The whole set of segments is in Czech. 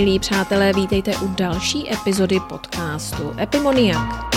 Milí přátelé, vítejte u další epizody podcastu Epimoniak.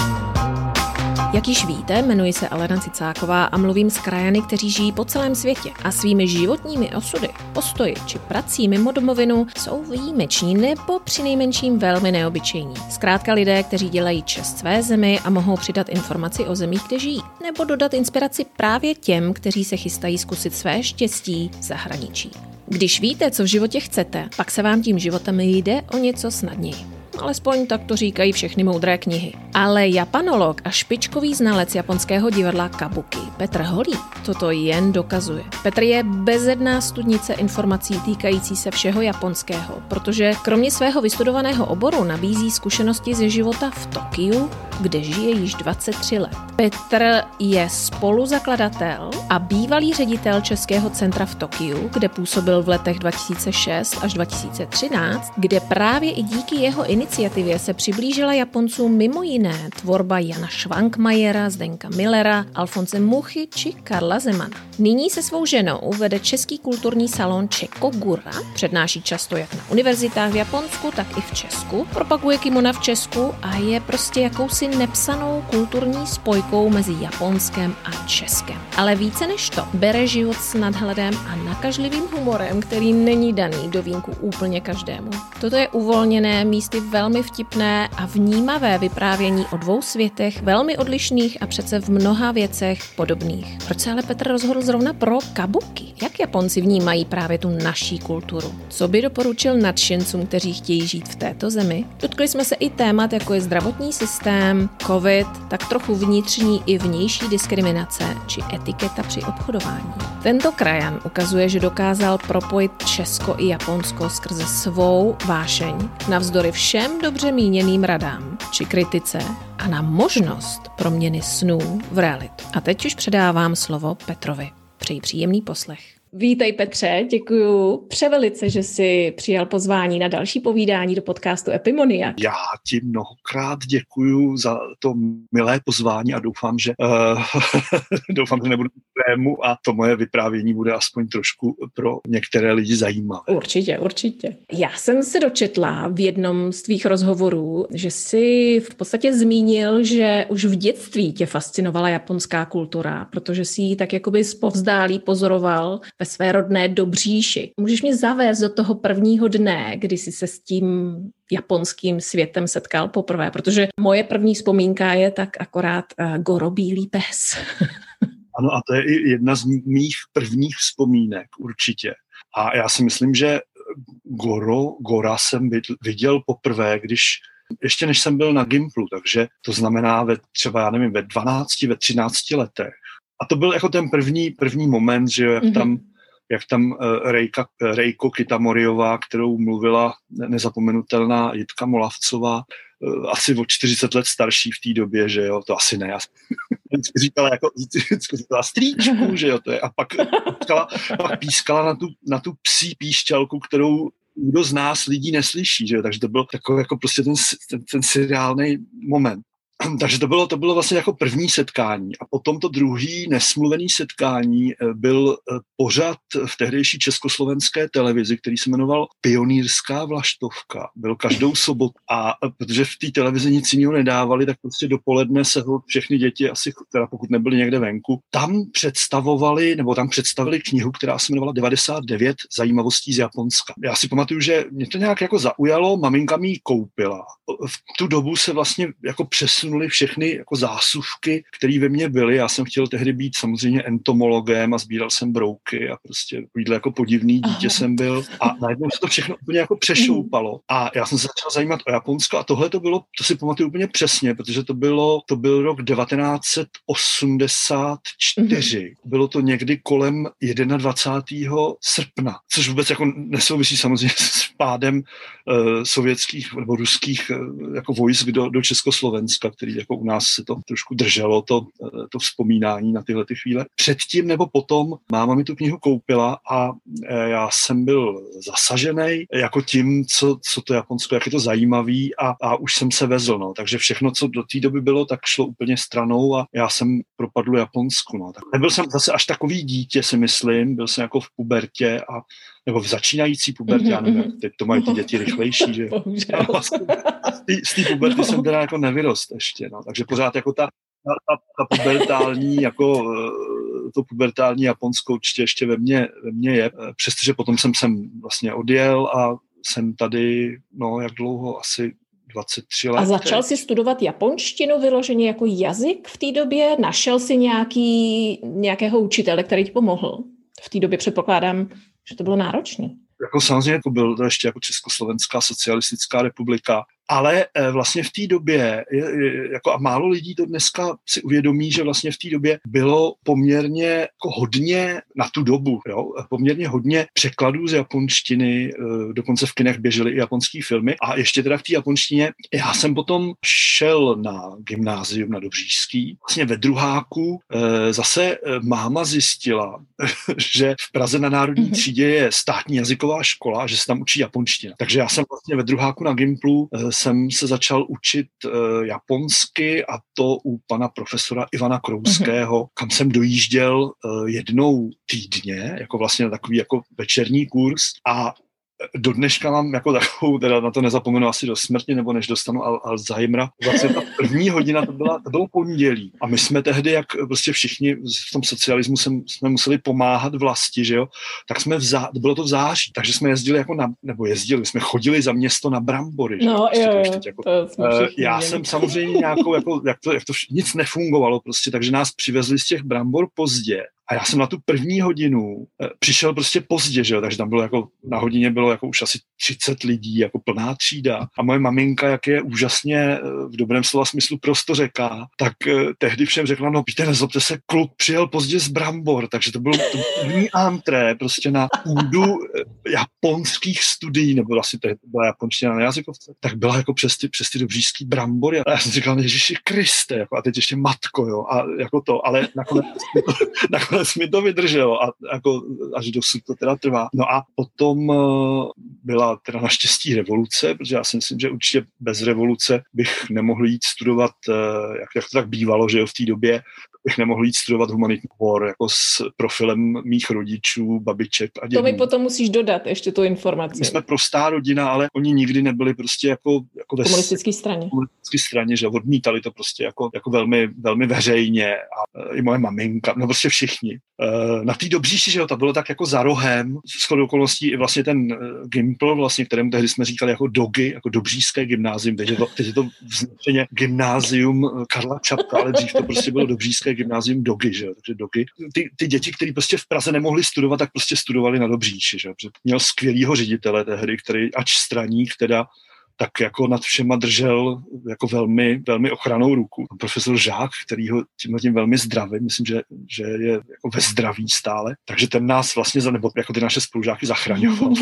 Jak již víte, jmenuji se Alena Cicáková a mluvím s krajany, kteří žijí po celém světě a svými životními osudy, postoji či prací mimo domovinu jsou výjimeční nebo přinejmenším velmi neobyčejní. Zkrátka lidé, kteří dělají čest své zemi a mohou přidat informaci o zemích, kde žijí, nebo dodat inspiraci právě těm, kteří se chystají zkusit své štěstí v zahraničí. Když víte, co v životě chcete, pak se vám tím životem jde o něco snadněji. Alespoň tak to říkají všechny moudré knihy. Ale japanolog a špičkový znalec japonského divadla Kabuki Petr Holý toto jen dokazuje. Petr je bezedná studnice informací týkající se všeho japonského, protože kromě svého vystudovaného oboru nabízí zkušenosti ze života v Tokiu, kde žije již 23 let. Petr je spoluzakladatel a bývalý ředitel Českého centra v Tokiu, kde působil v letech 2006 až 2013, kde právě i díky jeho iniciativě se přiblížila Japoncům mimo jiné tvorba Jana Švankmajera, Zdenka Millera, Alfonse Muchy či Karla Zemana. Nyní se svou ženou vede český kulturní salon Čekogura, přednáší často jak na univerzitách v Japonsku, tak i v Česku, propaguje kimona v Česku a je prostě jakousi nepsanou kulturní spojkou mezi Japonskem a Českem. Ale více než to, bere život s nadhledem a nakažlivým humorem, který není daný do vínku úplně každému. Toto je uvolněné, místy velmi vtipné a vnímavé vyprávění o dvou světech, velmi odlišných a přece v mnoha věcech podobných. Proč se ale Petr rozhodl zrovna pro kabuki? Jak Japonci vnímají právě tu naší kulturu? Co by doporučil nadšencům, kteří chtějí žít v této zemi? Dotkli jsme se i témat, jako je zdravotní systém, covid, tak trochu vnitřní i vnější diskriminace či etiketa při obchodování. Tento krajan ukazuje, že dokázal propojit Česko i Japonsko skrze svou vášeň navzdory všem dobře míněným radám či kritice a na možnost proměny snů v realitu. A teď už předávám slovo Petrovi. Přeji příjemný poslech. Vítej Petře, děkuji převelice, že jsi přijal pozvání na další povídání do podcastu Epimonia. Já ti mnohokrát děkuji za to milé pozvání a doufám, že uh, doufám, že nebudu tému a to moje vyprávění bude aspoň trošku pro některé lidi zajímavé. Určitě, určitě. Já jsem se dočetla v jednom z tvých rozhovorů, že jsi v podstatě zmínil, že už v dětství tě fascinovala japonská kultura, protože si ji tak jakoby zpovzdálí pozoroval ve své rodné Dobříši. Můžeš mě zavést do toho prvního dne, kdy jsi se s tím japonským světem setkal poprvé, protože moje první vzpomínka je tak akorát uh, Goro Bílý pes. ano, a to je i jedna z mých prvních vzpomínek, určitě. A já si myslím, že Goro, Gora jsem viděl poprvé, když ještě než jsem byl na Gimplu, takže to znamená ve, třeba, já nevím, ve 12, ve 13 letech. A to byl jako ten první, první moment, že jak mm-hmm. tam jak tam eh, Rejka, Rejko Kitamoriová, kterou mluvila nezapomenutelná Jitka Molavcová, eh, asi o 40 let starší v té době, že jo, to asi ne. Vždycky říkala jako říkala strýčku, že jo, to je, a pak pískala, pak pískala na tu, na tu psí píšťalku, kterou kdo z nás lidí neslyší, že jo? takže to byl takový jako prostě ten, ten, ten moment. takže to bylo, to bylo vlastně jako první setkání. A potom to druhý nesmluvený setkání eh, byl eh, pořad v tehdejší československé televizi, který se jmenoval Pionýrská vlaštovka. Byl každou sobotu. A eh, protože v té televizi nic jiného nedávali, tak prostě dopoledne se ho všechny děti, asi teda pokud nebyly někde venku, tam představovali, nebo tam představili knihu, která se jmenovala 99 zajímavostí z Japonska. Já si pamatuju, že mě to nějak jako zaujalo, maminka mi ji koupila. V tu dobu se vlastně jako přesunul vysunuli všechny jako zásuvky, které ve mně byly. Já jsem chtěl tehdy být samozřejmě entomologem a sbíral jsem brouky a prostě takovýhle jako podivný dítě Aha. jsem byl. A najednou se to všechno úplně jako přešoupalo. A já jsem se začal zajímat o Japonsko a tohle to bylo, to si pamatuju úplně přesně, protože to bylo, to byl rok 1984. Mhm. Bylo to někdy kolem 21. srpna, což vůbec jako nesouvisí samozřejmě s pádem uh, sovětských nebo ruských uh, jako vojsk do, do Československa, který jako u nás se to trošku drželo, to, eh, to vzpomínání na tyhle ty chvíle. Předtím nebo potom máma mi tu knihu koupila a eh, já jsem byl zasažený jako tím, co, co to Japonsko, jak je to zajímavý a, a už jsem se vezl. No. Takže všechno, co do té doby bylo, tak šlo úplně stranou a já jsem propadl Japonsku. No. Tak nebyl jsem zase až takový dítě, si myslím, byl jsem jako v pubertě a nebo v začínající pubertě, já nevím, mm-hmm. teď to mají ty děti rychlejší, že z té puberty no. jsem teda jako nevyrost ještě, no, takže pořád jako ta, ta, ta, pubertální, jako eh, to pubertální Japonsko určitě ještě ve mně, ve mně je, přestože potom jsem sem vlastně odjel a jsem tady, no jak dlouho, asi 23 let. A začal si studovat japonštinu vyloženě jako jazyk v té době? Našel si nějaký, nějakého učitele, který ti pomohl? V té době předpokládám, že to bylo náročné. Jako samozřejmě jako byl to ještě jako Československá socialistická republika ale eh, vlastně v té době, jako a málo lidí to dneska si uvědomí, že vlastně v té době bylo poměrně jako hodně na tu dobu, jo, poměrně hodně překladů z japonštiny, eh, dokonce v kinech běžely i japonské filmy a ještě teda v té japonštině. Já jsem potom šel na gymnázium na Dobřížský, vlastně ve druháku eh, zase máma zjistila, že v Praze na Národní mhm. třídě je státní jazyková škola, že se tam učí japonština. Takže já jsem vlastně ve druháku na Gimplu jsem se začal učit uh, japonsky a to u pana profesora Ivana Krouského, mm-hmm. kam jsem dojížděl uh, jednou týdně, jako vlastně na takový jako večerní kurz a do dneška mám jako takovou, teda na to nezapomenu asi do smrti, nebo než dostanu Al- Alzheimera. Vlastně ta první hodina to, byla, to bylo pondělí. A my jsme tehdy, jak prostě všichni v tom socialismu jsme, jsme museli pomáhat vlasti, že jo, tak jsme v zá, bylo to v září, takže jsme jezdili jako na, nebo jezdili, jsme chodili za město na brambory. Že? No, prostě jo, jo, jako, to uh, já měli. jsem samozřejmě nějakou, jako, jak to, jak to nic nefungovalo prostě, takže nás přivezli z těch brambor pozdě a já jsem na tu první hodinu eh, přišel prostě pozdě, že jo? takže tam bylo jako, na hodině bylo jako už asi 30 lidí, jako plná třída. A moje maminka, jak je úžasně eh, v dobrém slova smyslu prostořeká, tak eh, tehdy všem řekla, no Píte, nezlobte se, kluk přijel pozdě z Brambor, takže to byl to první antré prostě na půdu japonských studií, nebo asi to byla japonština na jazykovce, tak byla jako přes ty, přes ty dobřížský brambory. A já jsem říkal, Ježiši Kriste, jako, a teď ještě matko, jo, a jako to, ale nakonec, nakonec nakonec mi to vydrželo a jako až dosud to teda trvá. No a potom uh, byla teda naštěstí revoluce, protože já si myslím, že určitě bez revoluce bych nemohl jít studovat, uh, jak, jak to tak bývalo, že jo, v té době bych nemohl jít studovat humanitní obor jako s profilem mých rodičů, babiček a dědů. To mi potom musíš dodat ještě tu informaci. My jsme prostá rodina, ale oni nikdy nebyli prostě jako, jako ve komunistické straně. komunistické straně, že odmítali to prostě jako, jako velmi, velmi veřejně a i moje maminka, no prostě všichni. E, na té dobříši, že jo, to bylo tak jako za rohem, s okolností i vlastně ten e, Gimpl, vlastně, kterému tehdy jsme říkali jako dogy, jako dobřížské gymnázium, teď je to, teď je to gymnázium Karla Čapka, ale dřív to prostě bylo dobřížské gymnázium Dogy, že takže Dogy. Ty, ty děti, které prostě v Praze nemohli studovat, tak prostě studovali na Dobříči, že měl skvělýho ředitele tehdy, který, ač straník, teda tak jako nad všema držel jako velmi, velmi ochranou ruku. Profesor Žák, který ho tímhle tím velmi zdravý, myslím, že, že je jako ve zdraví stále, takže ten nás vlastně, za, nebo jako ty naše spolužáky zachraňoval,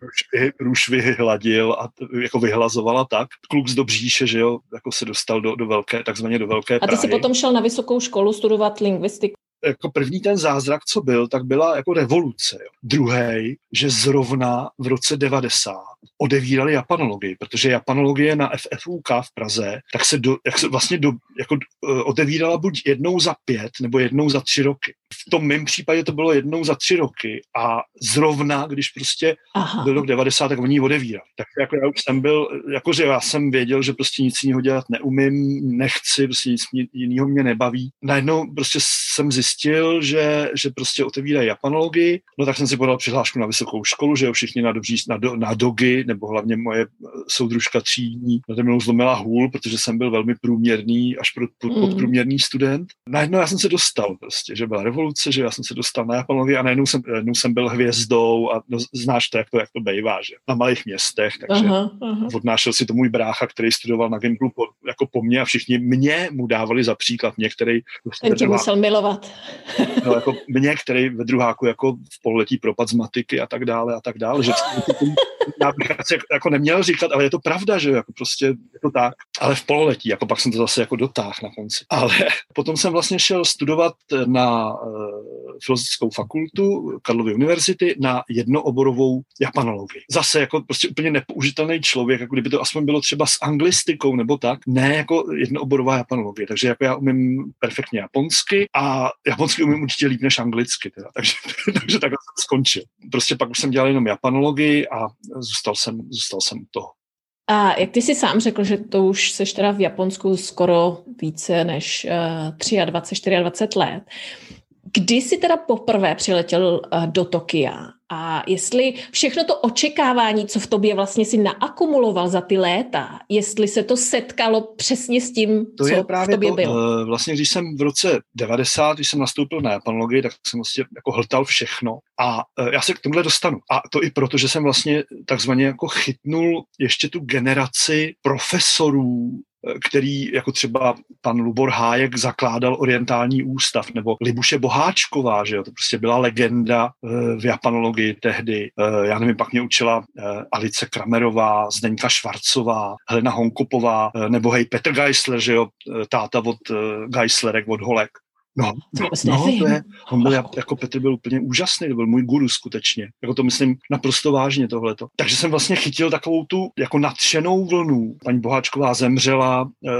růžvy hladil a jako vyhlazoval a tak. Kluk z Dobříše, že jo, jako se dostal do, do velké, takzvaně do velké A ty Prahy. si potom šel na vysokou školu studovat lingvistiku? jako první ten zázrak, co byl, tak byla jako revoluce. Druhý, že zrovna v roce 90 odevírali japanologii, protože japanologie na FFUK v Praze, tak se, do, jak se vlastně do, jako, uh, otevírala buď jednou za pět nebo jednou za tři roky. V tom mém případě to bylo jednou za tři roky a zrovna, když prostě Aha. byl rok 90, tak oni ji odevírali. Tak jako já už jsem byl, jakože já jsem věděl, že prostě nic jiného dělat neumím, nechci, prostě nic jiného mě nebaví. Najednou prostě jsem zjistil, že, že prostě otevírají japanologii, no tak jsem si podal přihlášku na vysokou školu, že jo, všichni na, dobří, na, do, na dogy, nebo hlavně moje soudružka třídní, na mnou zlomila hůl, protože jsem byl velmi průměrný, až pod, pod, mm. podprůměrný student. Najednou já jsem se dostal prostě, že byla revoluce, že já jsem se dostal na japanologii a najednou jsem, najednou jsem byl hvězdou a no, znáš to, jak to, jak to bejvá, že na malých městech, takže aha, aha. odnášel si to můj brácha, který studoval na Gimplu po, jako po mně a všichni mě mu dávali za příklad, mě, který... Ten tě musel milovat. no, jako mě, který ve druháku jako v pololetí propad z matiky a tak dále a tak dále, že já asi jako neměl říkat, ale je to pravda, že jako prostě je to tak. Ale v pololetí, jako pak jsem to zase jako dotáh na konci. Ale potom jsem vlastně šel studovat na uh, filozofickou fakultu Karlovy univerzity na jednooborovou japanologii. Zase jako prostě úplně nepoužitelný člověk, jako kdyby to aspoň bylo třeba s anglistikou nebo tak. ne jako jednooborová japanologie, takže jako já umím perfektně japonsky a japonsky umím určitě líp než anglicky, teda, takže, takže takhle jsem skončil. Prostě pak už jsem dělal jenom japanologii a zůstal jsem, zůstal jsem u toho. A jak ty si sám řekl, že to už seš teda v Japonsku skoro více než uh, 23, 24 let, Kdy jsi teda poprvé přiletěl uh, do Tokia a jestli všechno to očekávání, co v tobě vlastně si naakumuloval za ty léta, jestli se to setkalo přesně s tím, to co je právě v tobě to, bylo? Eh, vlastně, když jsem v roce 90, když jsem nastoupil na japanologii, tak jsem vlastně jako hltal všechno. A eh, já se k tomuhle dostanu. A to i proto, že jsem vlastně takzvaně jako chytnul ještě tu generaci profesorů který jako třeba pan Lubor Hájek zakládal orientální ústav, nebo Libuše Boháčková, že jo, to prostě byla legenda eh, v japanologii tehdy. Eh, já nevím, pak mě učila eh, Alice Kramerová, Zdeňka Švarcová, Helena Honkopová, nebo hej Petr Geisler, že jo, táta od Geislerek, od Holek. No, to, no, to je, on byl, jako Petr byl úplně úžasný, to byl můj guru skutečně. Jako to myslím naprosto vážně tohleto. Takže jsem vlastně chytil takovou tu jako nadšenou vlnu. Paní Boháčková zemřela, eh,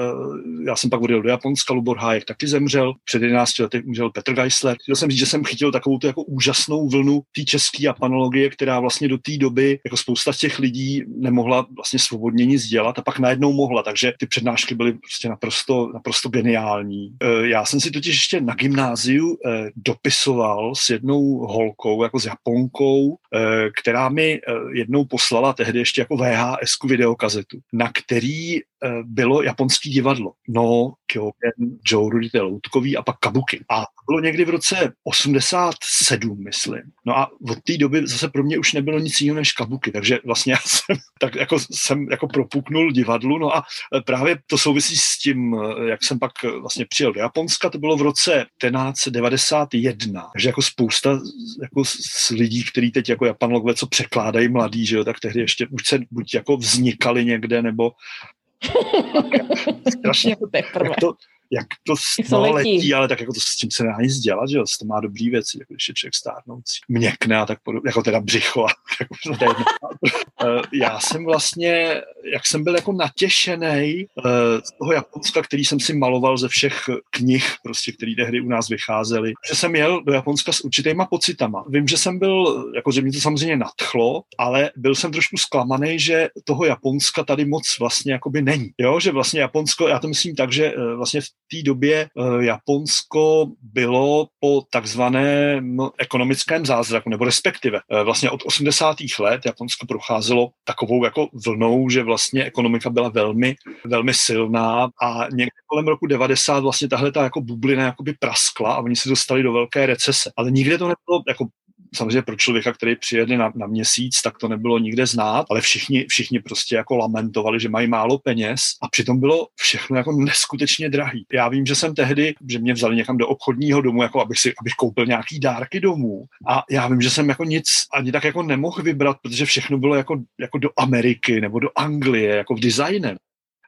já jsem pak odjel do Japonska, Lubor Hájek taky zemřel, před 11 lety umřel Petr Geisler. Chtěl jsem říct, že jsem chytil takovou tu jako úžasnou vlnu té české japanologie, která vlastně do té doby jako spousta těch lidí nemohla vlastně svobodně nic dělat a pak najednou mohla, takže ty přednášky byly prostě naprosto, naprosto geniální. Eh, já jsem si totiž ještě na gymnáziu eh, dopisoval s jednou holkou, jako s Japonkou, eh, která mi eh, jednou poslala tehdy ještě jako VHS videokazetu, na který bylo japonský divadlo. No, Kyoken, Joe Rudy Loutkový a pak Kabuki. A to bylo někdy v roce 87, myslím. No a od té doby zase pro mě už nebylo nic jiného než Kabuki, takže vlastně já jsem tak jako jsem jako propuknul divadlu, no a eh, právě to souvisí s tím, eh, jak jsem pak vlastně přijel do Japonska, to bylo v roce 1991, takže jako spousta jako s lidí, kteří teď jako japanologové, co překládají mladí, že jo, tak tehdy ještě buď se buď jako vznikali někde, nebo strašně, jak to, jak to no, letí. letí, ale tak jako to s tím se nedá nic dělat, že jo, to má dobrý věci, jako když je člověk stárnoucí, měkne a tak podobně, jako teda břicho. A, jako, eh, já jsem vlastně, jak jsem byl jako natěšený uh, z toho Japonska, který jsem si maloval ze všech knih, prostě, který tehdy u nás vycházely, že jsem jel do Japonska s určitýma pocitama. Vím, že jsem byl, jako že mě to samozřejmě nadchlo, ale byl jsem trošku zklamaný, že toho Japonska tady moc vlastně jakoby není. Jo, že vlastně Japonsko, já to myslím tak, že uh, vlastně v té době uh, Japonsko bylo po takzvaném ekonomickém zázraku, nebo respektive uh, vlastně od 80. let Japonsko procházelo takovou jako vlnou, že vlastně ekonomika byla velmi, velmi silná a někde kolem roku 90 vlastně tahle ta jako bublina jakoby praskla a oni se dostali do velké recese. Ale nikde to nebylo jako samozřejmě pro člověka, který přijede na, na měsíc, tak to nebylo nikde znát, ale všichni, všichni prostě jako lamentovali, že mají málo peněz a přitom bylo všechno jako neskutečně drahý. Já vím, že jsem tehdy, že mě vzali někam do obchodního domu, jako abych si, abych koupil nějaký dárky domů a já vím, že jsem jako nic ani tak jako nemohl vybrat, protože všechno bylo jako, jako do Ameriky nebo do Anglie, jako v designem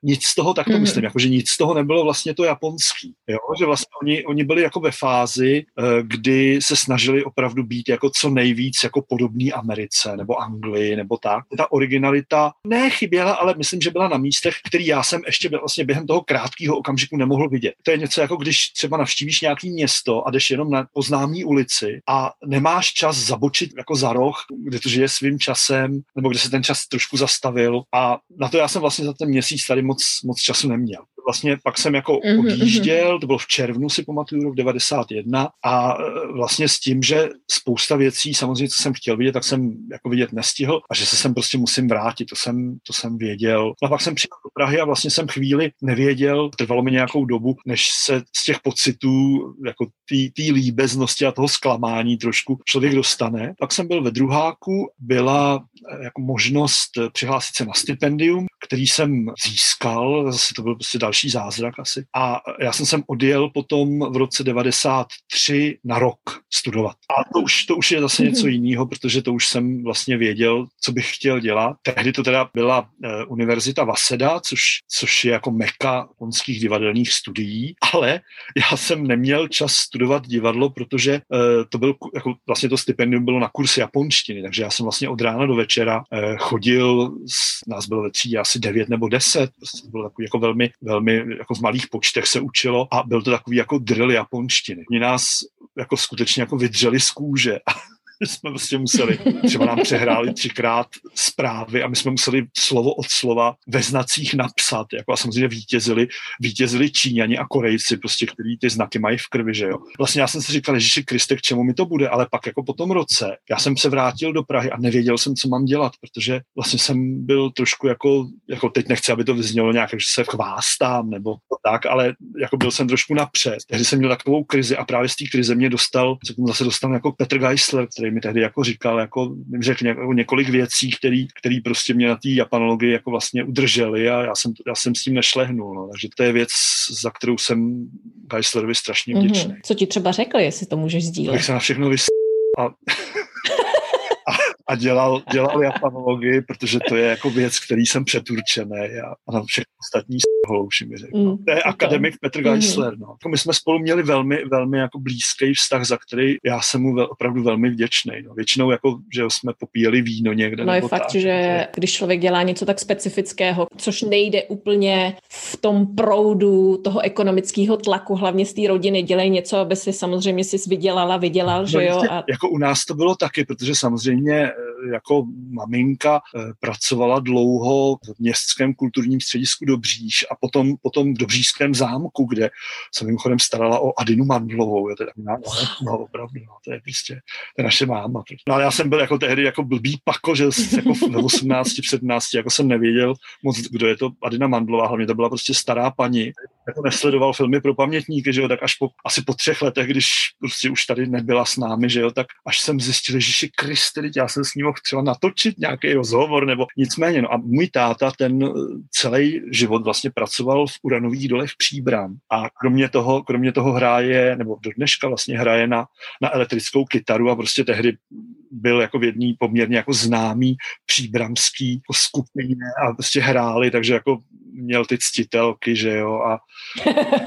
nic z toho, tak to mm-hmm. myslím, jako, že nic z toho nebylo vlastně to japonský. Jo? Že vlastně oni, oni byli jako ve fázi, eh, kdy se snažili opravdu být jako co nejvíc jako podobný Americe nebo Anglii nebo tak. Ta originalita nechyběla, ale myslím, že byla na místech, který já jsem ještě vlastně během toho krátkého okamžiku nemohl vidět. To je něco jako když třeba navštívíš nějaký město a jdeš jenom na poznámní ulici a nemáš čas zabočit jako za roh, kde to žije svým časem, nebo kde se ten čas trošku zastavil. A na to já jsem vlastně za ten měsíc tady moc, moc času neměl. Vlastně pak jsem jako mm-hmm. odjížděl, to bylo v červnu, si pamatuju, rok 91 a e, vlastně s tím, že spousta věcí, samozřejmě, co jsem chtěl vidět, tak jsem jako vidět nestihl a že se sem prostě musím vrátit, to jsem, to jsem věděl. A pak jsem přijel do Prahy a vlastně jsem chvíli nevěděl, trvalo mi nějakou dobu, než se z těch pocitů, jako té líbeznosti a toho zklamání trošku člověk dostane. Pak jsem byl ve druháku, byla e, jako možnost přihlásit se na stipendium, který jsem získal, zase to byl prostě další zázrak asi. A já jsem sem odjel potom v roce 93 na rok studovat. A to už, to už je zase něco mhm. jiného, protože to už jsem vlastně věděl, co bych chtěl dělat. Tehdy to teda byla uh, Univerzita Vaseda, což, což je jako meka japonských divadelních studií, ale já jsem neměl čas studovat divadlo, protože uh, to byl, jako vlastně to stipendium bylo na kurz japonštiny, takže já jsem vlastně od rána do večera uh, chodil, s, nás bylo ve třídě asi devět nebo deset, prostě bylo takový jako velmi, velmi jako v malých počtech se učilo a byl to takový jako drill japonštiny. Oni nás jako skutečně jako vydřeli z kůže jsme prostě museli, třeba nám přehráli třikrát zprávy a my jsme museli slovo od slova ve znacích napsat, jako a samozřejmě vítězili, vítězili Číňani a Korejci, prostě, který ty znaky mají v krvi, že jo. Vlastně já jsem si říkal, že Kriste, k čemu mi to bude, ale pak jako po tom roce, já jsem se vrátil do Prahy a nevěděl jsem, co mám dělat, protože vlastně jsem byl trošku jako, jako teď nechci, aby to vyznělo nějak, že se chvástám nebo tak, ale jako byl jsem trošku napřed. Tehdy jsem měl takovou krizi a právě z té krize mě dostal, se tomu zase dostal jako Petr Geisler, který mi tehdy jako říkal, jako řekl jako několik věcí, který, který prostě mě na té japanologii jako vlastně udrželi a já jsem, já jsem s tím nešlehnul. No. Takže to je věc, za kterou jsem Geislerovi strašně mhm. vděčný. Mm-hmm. Co ti třeba řekl, jestli to můžeš sdílet? Bych se na všechno vys... a a dělal, dělal japanologii, protože to je jako věc, který jsem přeturčený a, a na všechno ostatní holouši mi řekl. Mm, to je akademik Petr mm. Geisler. No. Jako my jsme spolu měli velmi, velmi jako blízký vztah, za který já jsem mu vel, opravdu velmi vděčný. No. Většinou jako, že jsme popíjeli víno někde. No je fakt, tak, že když člověk dělá něco tak specifického, což nejde úplně v tom proudu toho ekonomického tlaku, hlavně z té rodiny, dělej něco, aby si samozřejmě si vydělala, vydělal, no, že jo? A... Jako u nás to bylo taky, protože samozřejmě jako maminka eh, pracovala dlouho v městském kulturním středisku Dobříž a potom, potom v Dobřížském zámku, kde se mimochodem starala o Adinu Mandlovou. Je to no, no, opravdu, no, to je prostě to je naše máma. No ale já jsem byl jako tehdy jako blbý pako, že jako v 18, v 17, jako jsem nevěděl moc, kdo je to Adina Mandlová, hlavně to byla prostě stará paní. Jako nesledoval filmy pro pamětníky, že jo, tak až po, asi po třech letech, když prostě už tady nebyla s námi, že jo, tak až jsem zjistil, že Kriste, já jsem s ním mohl třeba natočit nějaký rozhovor nebo nicméně. No a můj táta ten eh, celý život vlastně pracoval v uranových dolech Příbram a kromě toho, kromě toho hraje, nebo do dneška vlastně hraje na, na elektrickou kytaru a prostě tehdy byl jako v jedný poměrně jako známý příbramský jako skupině a prostě hráli, takže jako měl ty ctitelky, že jo, a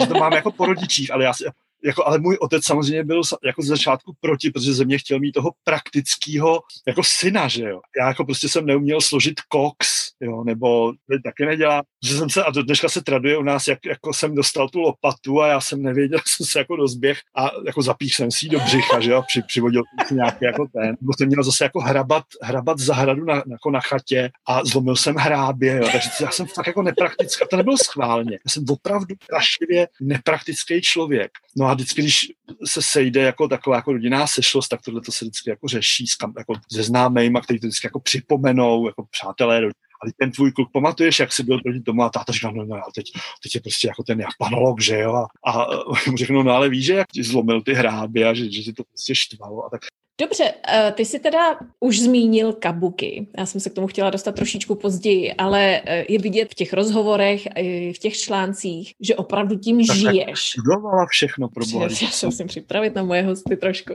to mám jako po rodičích, ale já si, jako, ale můj otec samozřejmě byl jako z začátku proti, protože ze mě chtěl mít toho praktického jako syna, že jo. Já jako prostě jsem neuměl složit kox, jo, nebo taky nedělá, že jsem se, a do dneška se traduje u nás, jak jako jsem dostal tu lopatu a já jsem nevěděl, jsem se jako rozběh a jako zapích jsem si do břicha, že jo, při, přivodil nějaký jako ten, nebo jsem měl zase jako hrabat, hrabat zahradu na, jako na chatě a zlomil jsem hrábě, jo, takže já jsem fakt jako nepraktický, to nebylo schválně, já jsem opravdu strašlivě nepraktický člověk. No a vždycky, když se sejde jako taková jako rodinná sešlost, tak tohle to se vždycky jako řeší s kam, jako se známejma, který to vždycky jako připomenou, jako přátelé, ale ten tvůj kluk, pamatuješ, jak jsi byl proti tomu a táta říkal, no, no teď, teď je prostě jako ten japanolog, že jo, a, a mu řeknu, no ale víš, že jak ti zlomil ty hráby a že, že ti to prostě štvalo a tak Dobře, eh, ty jsi teda už zmínil kabuky. Já jsem se k tomu chtěla dostat trošičku později, ale eh, je vidět v těch rozhovorech, v těch článcích, že opravdu tím tak žiješ. Studovala všechno pro boha. Já se musím připravit na moje hosty trošku.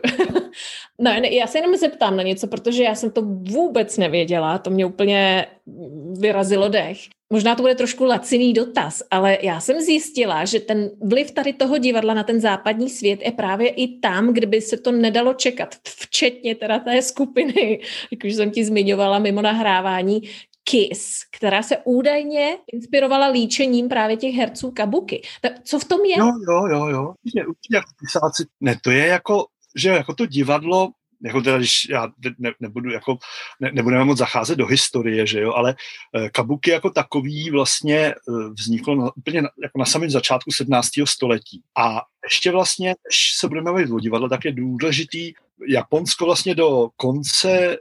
no, ne, já se jenom zeptám na něco, protože já jsem to vůbec nevěděla, to mě úplně vyrazilo dech. Možná to bude trošku laciný dotaz, ale já jsem zjistila, že ten vliv tady toho divadla na ten západní svět je právě i tam, kde by se to nedalo čekat, včetně teda té skupiny, jak už jsem ti zmiňovala mimo nahrávání, Kiss, která se údajně inspirovala líčením právě těch herců kabuky. Tak co v tom je? Jo, jo, jo, jo. Jako. Ne, to je jako, že jako to divadlo jako teda, když já ne, nebudu, jako, ne, nebudeme moc zacházet do historie, že jo, ale e, kabuki jako takový vlastně e, vzniklo na, úplně na, jako na samém začátku 17. století. A ještě vlastně, když se budeme bavit o divadle, tak je důležitý Japonsko vlastně do konce e,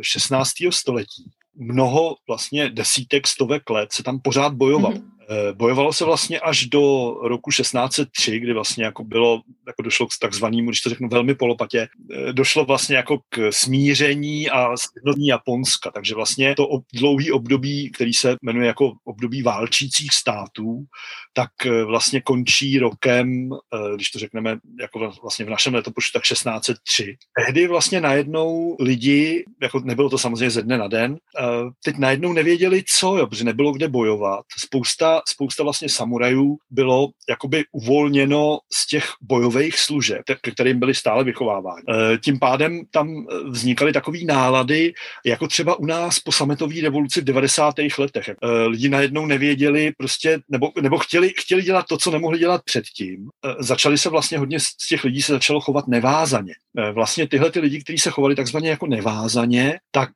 16. století mnoho vlastně desítek, stovek let se tam pořád bojoval. Mm-hmm. Eh, bojovalo se vlastně až do roku 1603, kdy vlastně jako bylo, jako došlo k takzvanému, když to řeknu velmi polopatě, eh, došlo vlastně jako k smíření a sjednocení Japonska. Takže vlastně to dlouhý období, který se jmenuje jako období válčících států, tak eh, vlastně končí rokem, když to řekneme jako vlastně v našem letopočtu, tak 1603. Tehdy vlastně najednou lidi, jako nebylo to samozřejmě ze dne na den, teď najednou nevěděli co, jo, protože nebylo kde bojovat. Spousta spousta, vlastně samurajů bylo jakoby uvolněno z těch bojových služeb, ke kterým byli stále vychováváni. E, tím pádem tam e, vznikaly takové nálady, jako třeba u nás po sametové revoluci v 90. letech. E, lidi najednou nevěděli prostě, nebo, nebo chtěli, chtěli dělat to, co nemohli dělat předtím. Začali se vlastně hodně z těch lidí se začalo chovat nevázaně. Vlastně tyhle ty lidi, kteří se chovali takzvaně jako nevázaně, tak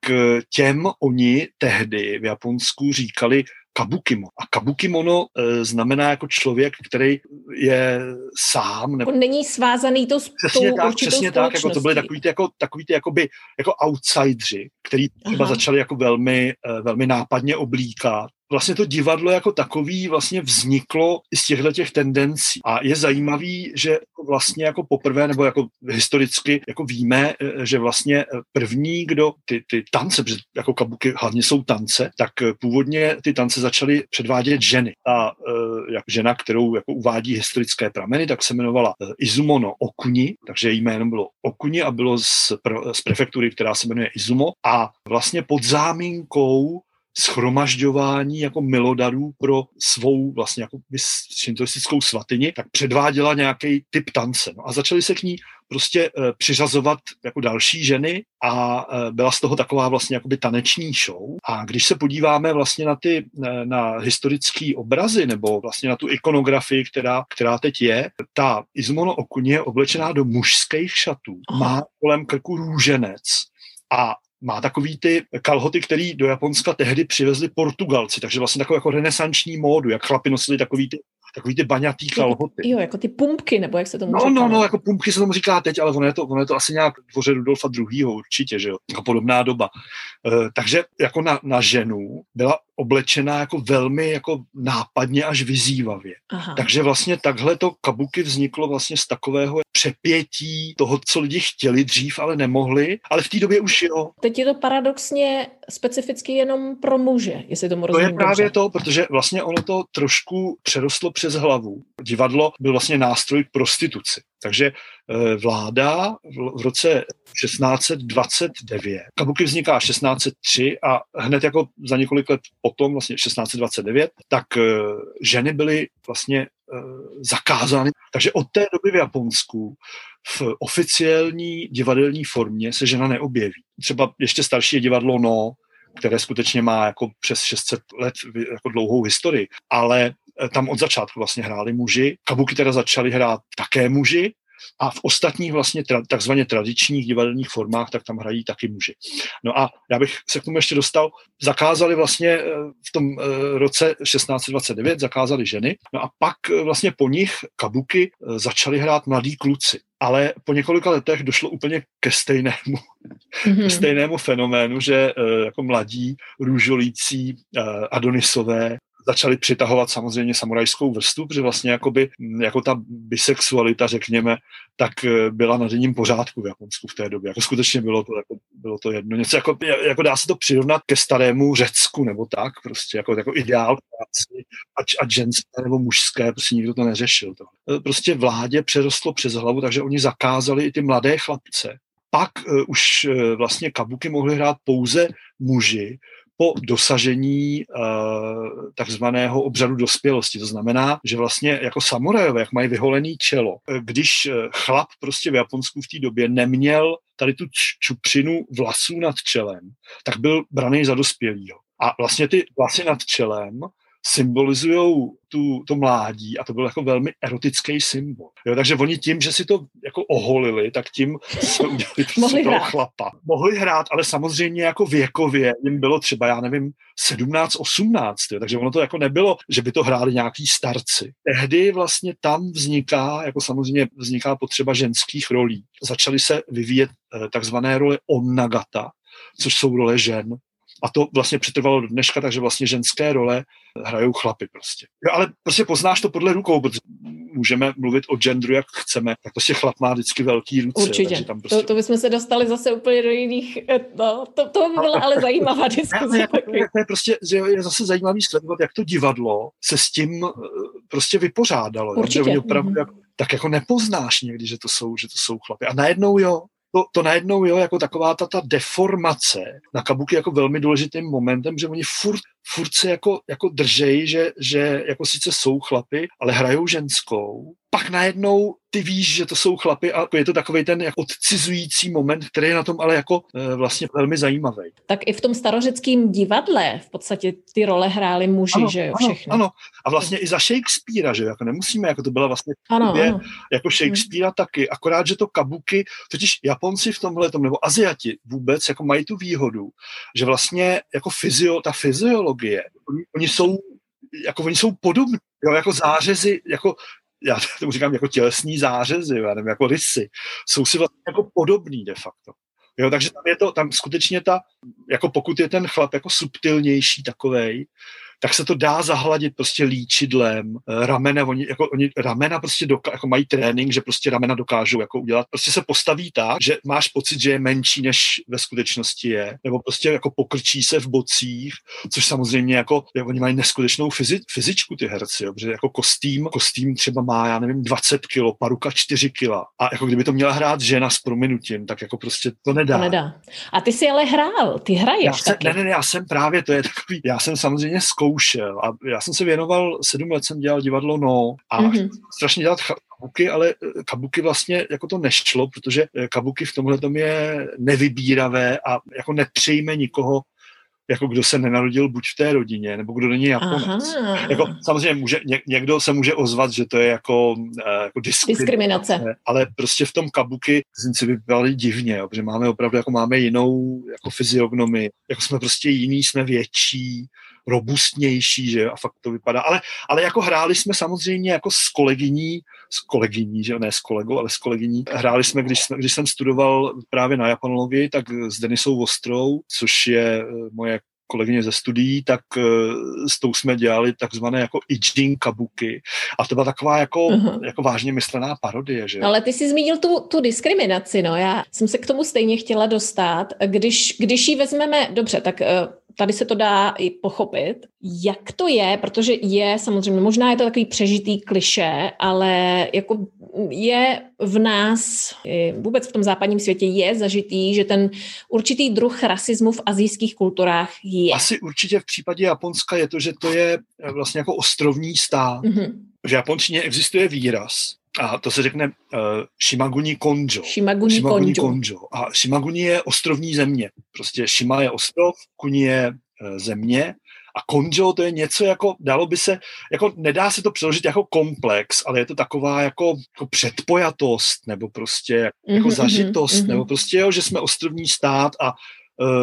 těm oni tehdy v Japonsku říkali kabukimo. A kabukimono e, znamená jako člověk, který je sám. Nebo... Není svázaný to s přesně tak, přesně tak, jako to byly takový ty, jako, takový ty jakoby, jako outsidři, který třeba Aha. začali jako velmi, e, velmi nápadně oblíkat vlastně to divadlo jako takový vlastně vzniklo z těchto těch tendencí. A je zajímavý, že vlastně jako poprvé, nebo jako historicky jako víme, e, že vlastně první, kdo ty, ty tance, jako kabuky hlavně jsou tance, tak původně ty tance začaly předvádět ženy. A e, jak žena, kterou jako uvádí historické prameny, tak se jmenovala e, Izumono Okuni, takže její jméno bylo Okuni a bylo z, z prefektury, která se jmenuje Izumo. A vlastně pod záminkou schromažďování jako milodarů pro svou vlastně jako šintoistickou svatyni, tak předváděla nějaký typ tance. No a začali se k ní prostě e, přiřazovat jako další ženy a e, byla z toho taková vlastně jakoby taneční show. A když se podíváme vlastně na ty, e, na historické obrazy nebo vlastně na tu ikonografii, která, která teď je, ta Izmono Okuně je oblečená do mužských šatů, má kolem krku růženec a má takový ty kalhoty, který do Japonska tehdy přivezli Portugalci, takže vlastně takovou jako renesanční módu, jak chlapi nosili takový ty takový ty baňatý kalhoty. Jo, jako ty pumpky, nebo jak se tomu no, říká. No, no, jako pumpky se tomu říká teď, ale ono je to, ono je to asi nějak dvoře Rudolfa II. určitě, že jo, jako podobná doba. E, takže jako na, na ženu byla oblečená jako velmi jako nápadně až vyzývavě. Aha. Takže vlastně takhle to kabuky vzniklo vlastně z takového přepětí toho, co lidi chtěli dřív, ale nemohli, ale v té době už jo. Teď je to paradoxně specificky jenom pro muže, jestli tomu rozumím To je právě dobře. to, protože vlastně ono to trošku přerostlo přes hlavu. Divadlo byl vlastně nástroj k prostituci. Takže eh, vláda v roce 1629, Kabuki vzniká 1603 a hned jako za několik let potom, vlastně 1629, tak eh, ženy byly vlastně zakázány. Takže od té doby v Japonsku v oficiální divadelní formě se žena neobjeví. Třeba ještě starší je divadlo No, které skutečně má jako přes 600 let jako dlouhou historii, ale tam od začátku vlastně hráli muži. Kabuki teda začali hrát také muži, a v ostatních vlastně tra, takzvaně tradičních divadelních formách, tak tam hrají taky muži. No a já bych se k tomu ještě dostal, zakázali vlastně eh, v tom eh, roce 1629, zakázali ženy, no a pak eh, vlastně po nich kabuky začali hrát mladí kluci. Ale po několika letech došlo úplně ke stejnému, mm-hmm. ke stejnému fenoménu, že jako mladí růžolící Adonisové začali přitahovat samozřejmě samurajskou vrstu, protože vlastně jakoby, jako ta bisexualita, řekněme, tak eh, byla na denním pořádku v Japonsku v té době. Jako skutečně bylo to, jako, bylo to jedno. Něco jako, jako dá se to přirovnat ke starému Řecku nebo tak, prostě jako, jako ideál práci, ať, ať ženské nebo mužské, prostě nikdo to neřešil. To. Eh, prostě vládě přerostlo přes hlavu, takže oni zakázali i ty mladé chlapce. Pak uh, už uh, vlastně kabuky mohli hrát pouze muži, po dosažení uh, takzvaného obřadu dospělosti. To znamená, že vlastně jako samurajové, jak mají vyholený čelo, když eh, chlap prostě v Japonsku v té době neměl tady tu čupřinu vlasů nad čelem, tak byl braný za dospělýho. A vlastně ty vlasy nad čelem symbolizují tu, to mládí a to byl jako velmi erotický symbol. Jo, takže oni tím, že si to jako oholili, tak tím jsme udělali prostě Mohli toho hrát. chlapa. Mohli hrát, ale samozřejmě jako věkově jim bylo třeba, já nevím, 17, 18, jo, takže ono to jako nebylo, že by to hráli nějaký starci. Tehdy vlastně tam vzniká, jako samozřejmě vzniká potřeba ženských rolí. Začaly se vyvíjet eh, takzvané role onnagata, což jsou role žen, A to vlastně přetrvalo do dneška, takže vlastně ženské role hrajou chlapy prostě. Jo, ale prostě poznáš to podle rukou, protože můžeme mluvit o genderu, jak chceme, tak prostě chlap má vždycky velký ruce. Určitě. Tam prostě... to, to bychom se dostali zase úplně do jiných, eh, no, to, to by byla ale zajímavá diskuze. Jako, to je prostě, že je zase zajímavý sledovat, jak to divadlo se s tím eh, prostě vypořádalo. Určitě. Jo? opravdu, mm-hmm. jak, tak jako nepoznáš někdy, že to jsou, že to jsou chlapy. A najednou jo, to, to najednou jo, jako taková ta, ta deformace na kabuky jako velmi důležitým momentem, že oni furt, furt se jako, jako držejí, že, že jako sice jsou chlapy, ale hrajou ženskou. Pak najednou ty víš, že to jsou chlapy a je to takový ten jako odcizující moment, který je na tom ale jako e, vlastně velmi zajímavý. Tak i v tom starořeckém divadle v podstatě ty role hrály muži, ano, že jo, všechny. Ano, ano, a vlastně i za Shakespearea, že jako nemusíme, jako to byla vlastně ano, době, ano. jako Shakespearea hmm. taky, akorát, že to kabuky, totiž Japonci v tomhle tom, nebo Aziati vůbec, jako mají tu výhodu, že vlastně jako fyzio, ta fyziologie, oni, oni jsou jako oni jsou podobní, jo, jako zářezy, jako já tomu říkám jako tělesní zářezy, já nevím, jako rysy, jsou si vlastně jako podobný de facto. Jo, takže tam je to, tam skutečně ta, jako pokud je ten chlap jako subtilnější takovej, tak se to dá zahladit prostě líčidlem, eh, ramena, oni, jako, oni ramena prostě doka, jako mají trénink, že prostě ramena dokážou jako udělat, prostě se postaví tak, že máš pocit, že je menší, než ve skutečnosti je, nebo prostě jako pokrčí se v bocích, což samozřejmě jako, jak oni mají neskutečnou fyzi, fyzičku ty herci, jo, protože jako kostým, kostým třeba má, já nevím, 20 kilo, paruka 4 kila a jako kdyby to měla hrát žena s prominutím, tak jako prostě to nedá. To nedá. A ty jsi ale hrál, ty hraješ já jsem, taky. Ne, ne, ne, já jsem právě, to je takový, já jsem samozřejmě zkou zkoušel a já jsem se věnoval, sedm let jsem dělal divadlo No a mm-hmm. strašně dělat kabuky, ale eh, kabuky vlastně jako to nešlo, protože eh, kabuky v tomhle tom je nevybíravé a jako nepřejme nikoho jako kdo se nenarodil buď v té rodině, nebo kdo není Japonec. Jako, samozřejmě může, ně, někdo se může ozvat, že to je jako, uh, jako diskriminace, diskriminace, ale prostě v tom kabuky si vypadali divně, jo, protože máme opravdu, jako máme jinou jako fyziognomii, jako jsme prostě jiný, jsme větší, robustnější, že a fakt to vypadá. Ale, ale jako hráli jsme samozřejmě jako s kolegyní, s kolegyní, že ne s kolegou, ale s kolegyní. Hráli jsme, když, když jsem studoval právě na japanologii, tak s Denisou Vostrou, což je eh, moje kolegyně ze studií, tak uh, s tou jsme dělali takzvané jako Ijin kabuki. A to byla taková jako, uh-huh. jako vážně myslená parodie. Že? Ale ty jsi zmínil tu, tu diskriminaci, no já jsem se k tomu stejně chtěla dostat. Když, když ji vezmeme, dobře, tak uh, tady se to dá i pochopit. Jak to je, protože je samozřejmě, možná je to takový přežitý kliše, ale jako je v nás, vůbec v tom západním světě je zažitý, že ten určitý druh rasismu v azijských kulturách je. Asi určitě v případě Japonska je to, že to je vlastně jako ostrovní stát. Mm-hmm. V japonštině existuje výraz, a to se řekne uh, Shimaguni Konjo. Shimaguni, Shimaguni konjo. konjo. A Shimaguni je ostrovní země. Prostě Shima je ostrov, Kuni je uh, země a Konjo to je něco jako, dalo by se, jako nedá se to přeložit jako komplex, ale je to taková jako, jako předpojatost, nebo prostě jako mm-hmm, zažitost, mm-hmm. nebo prostě, jo, že jsme ostrovní stát a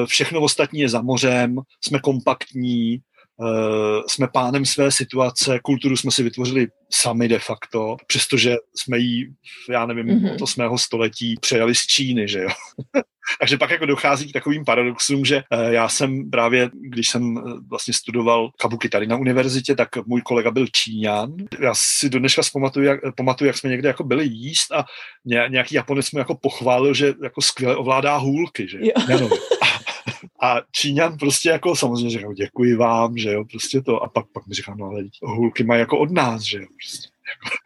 všechno ostatní je za mořem, jsme kompaktní, Uh, jsme pánem své situace, kulturu jsme si vytvořili sami de facto, přestože jsme ji, já nevím, mm-hmm. od 8. století přejali z Číny, že jo. Takže pak jako dochází k takovým paradoxům, že uh, já jsem právě, když jsem vlastně studoval kabuki tady na univerzitě, tak můj kolega byl Číňan. Já si do dneška pamatuju, jak, pamatuju, jak jsme někde jako byli jíst a nějaký Japonec mu jako pochválil, že jako skvěle ovládá hůlky, že jo. A Číňan prostě jako samozřejmě říkal, děkuji vám, že jo, prostě to. A pak, pak mi říkal, no ale hulky mají jako od nás, že jo, prostě.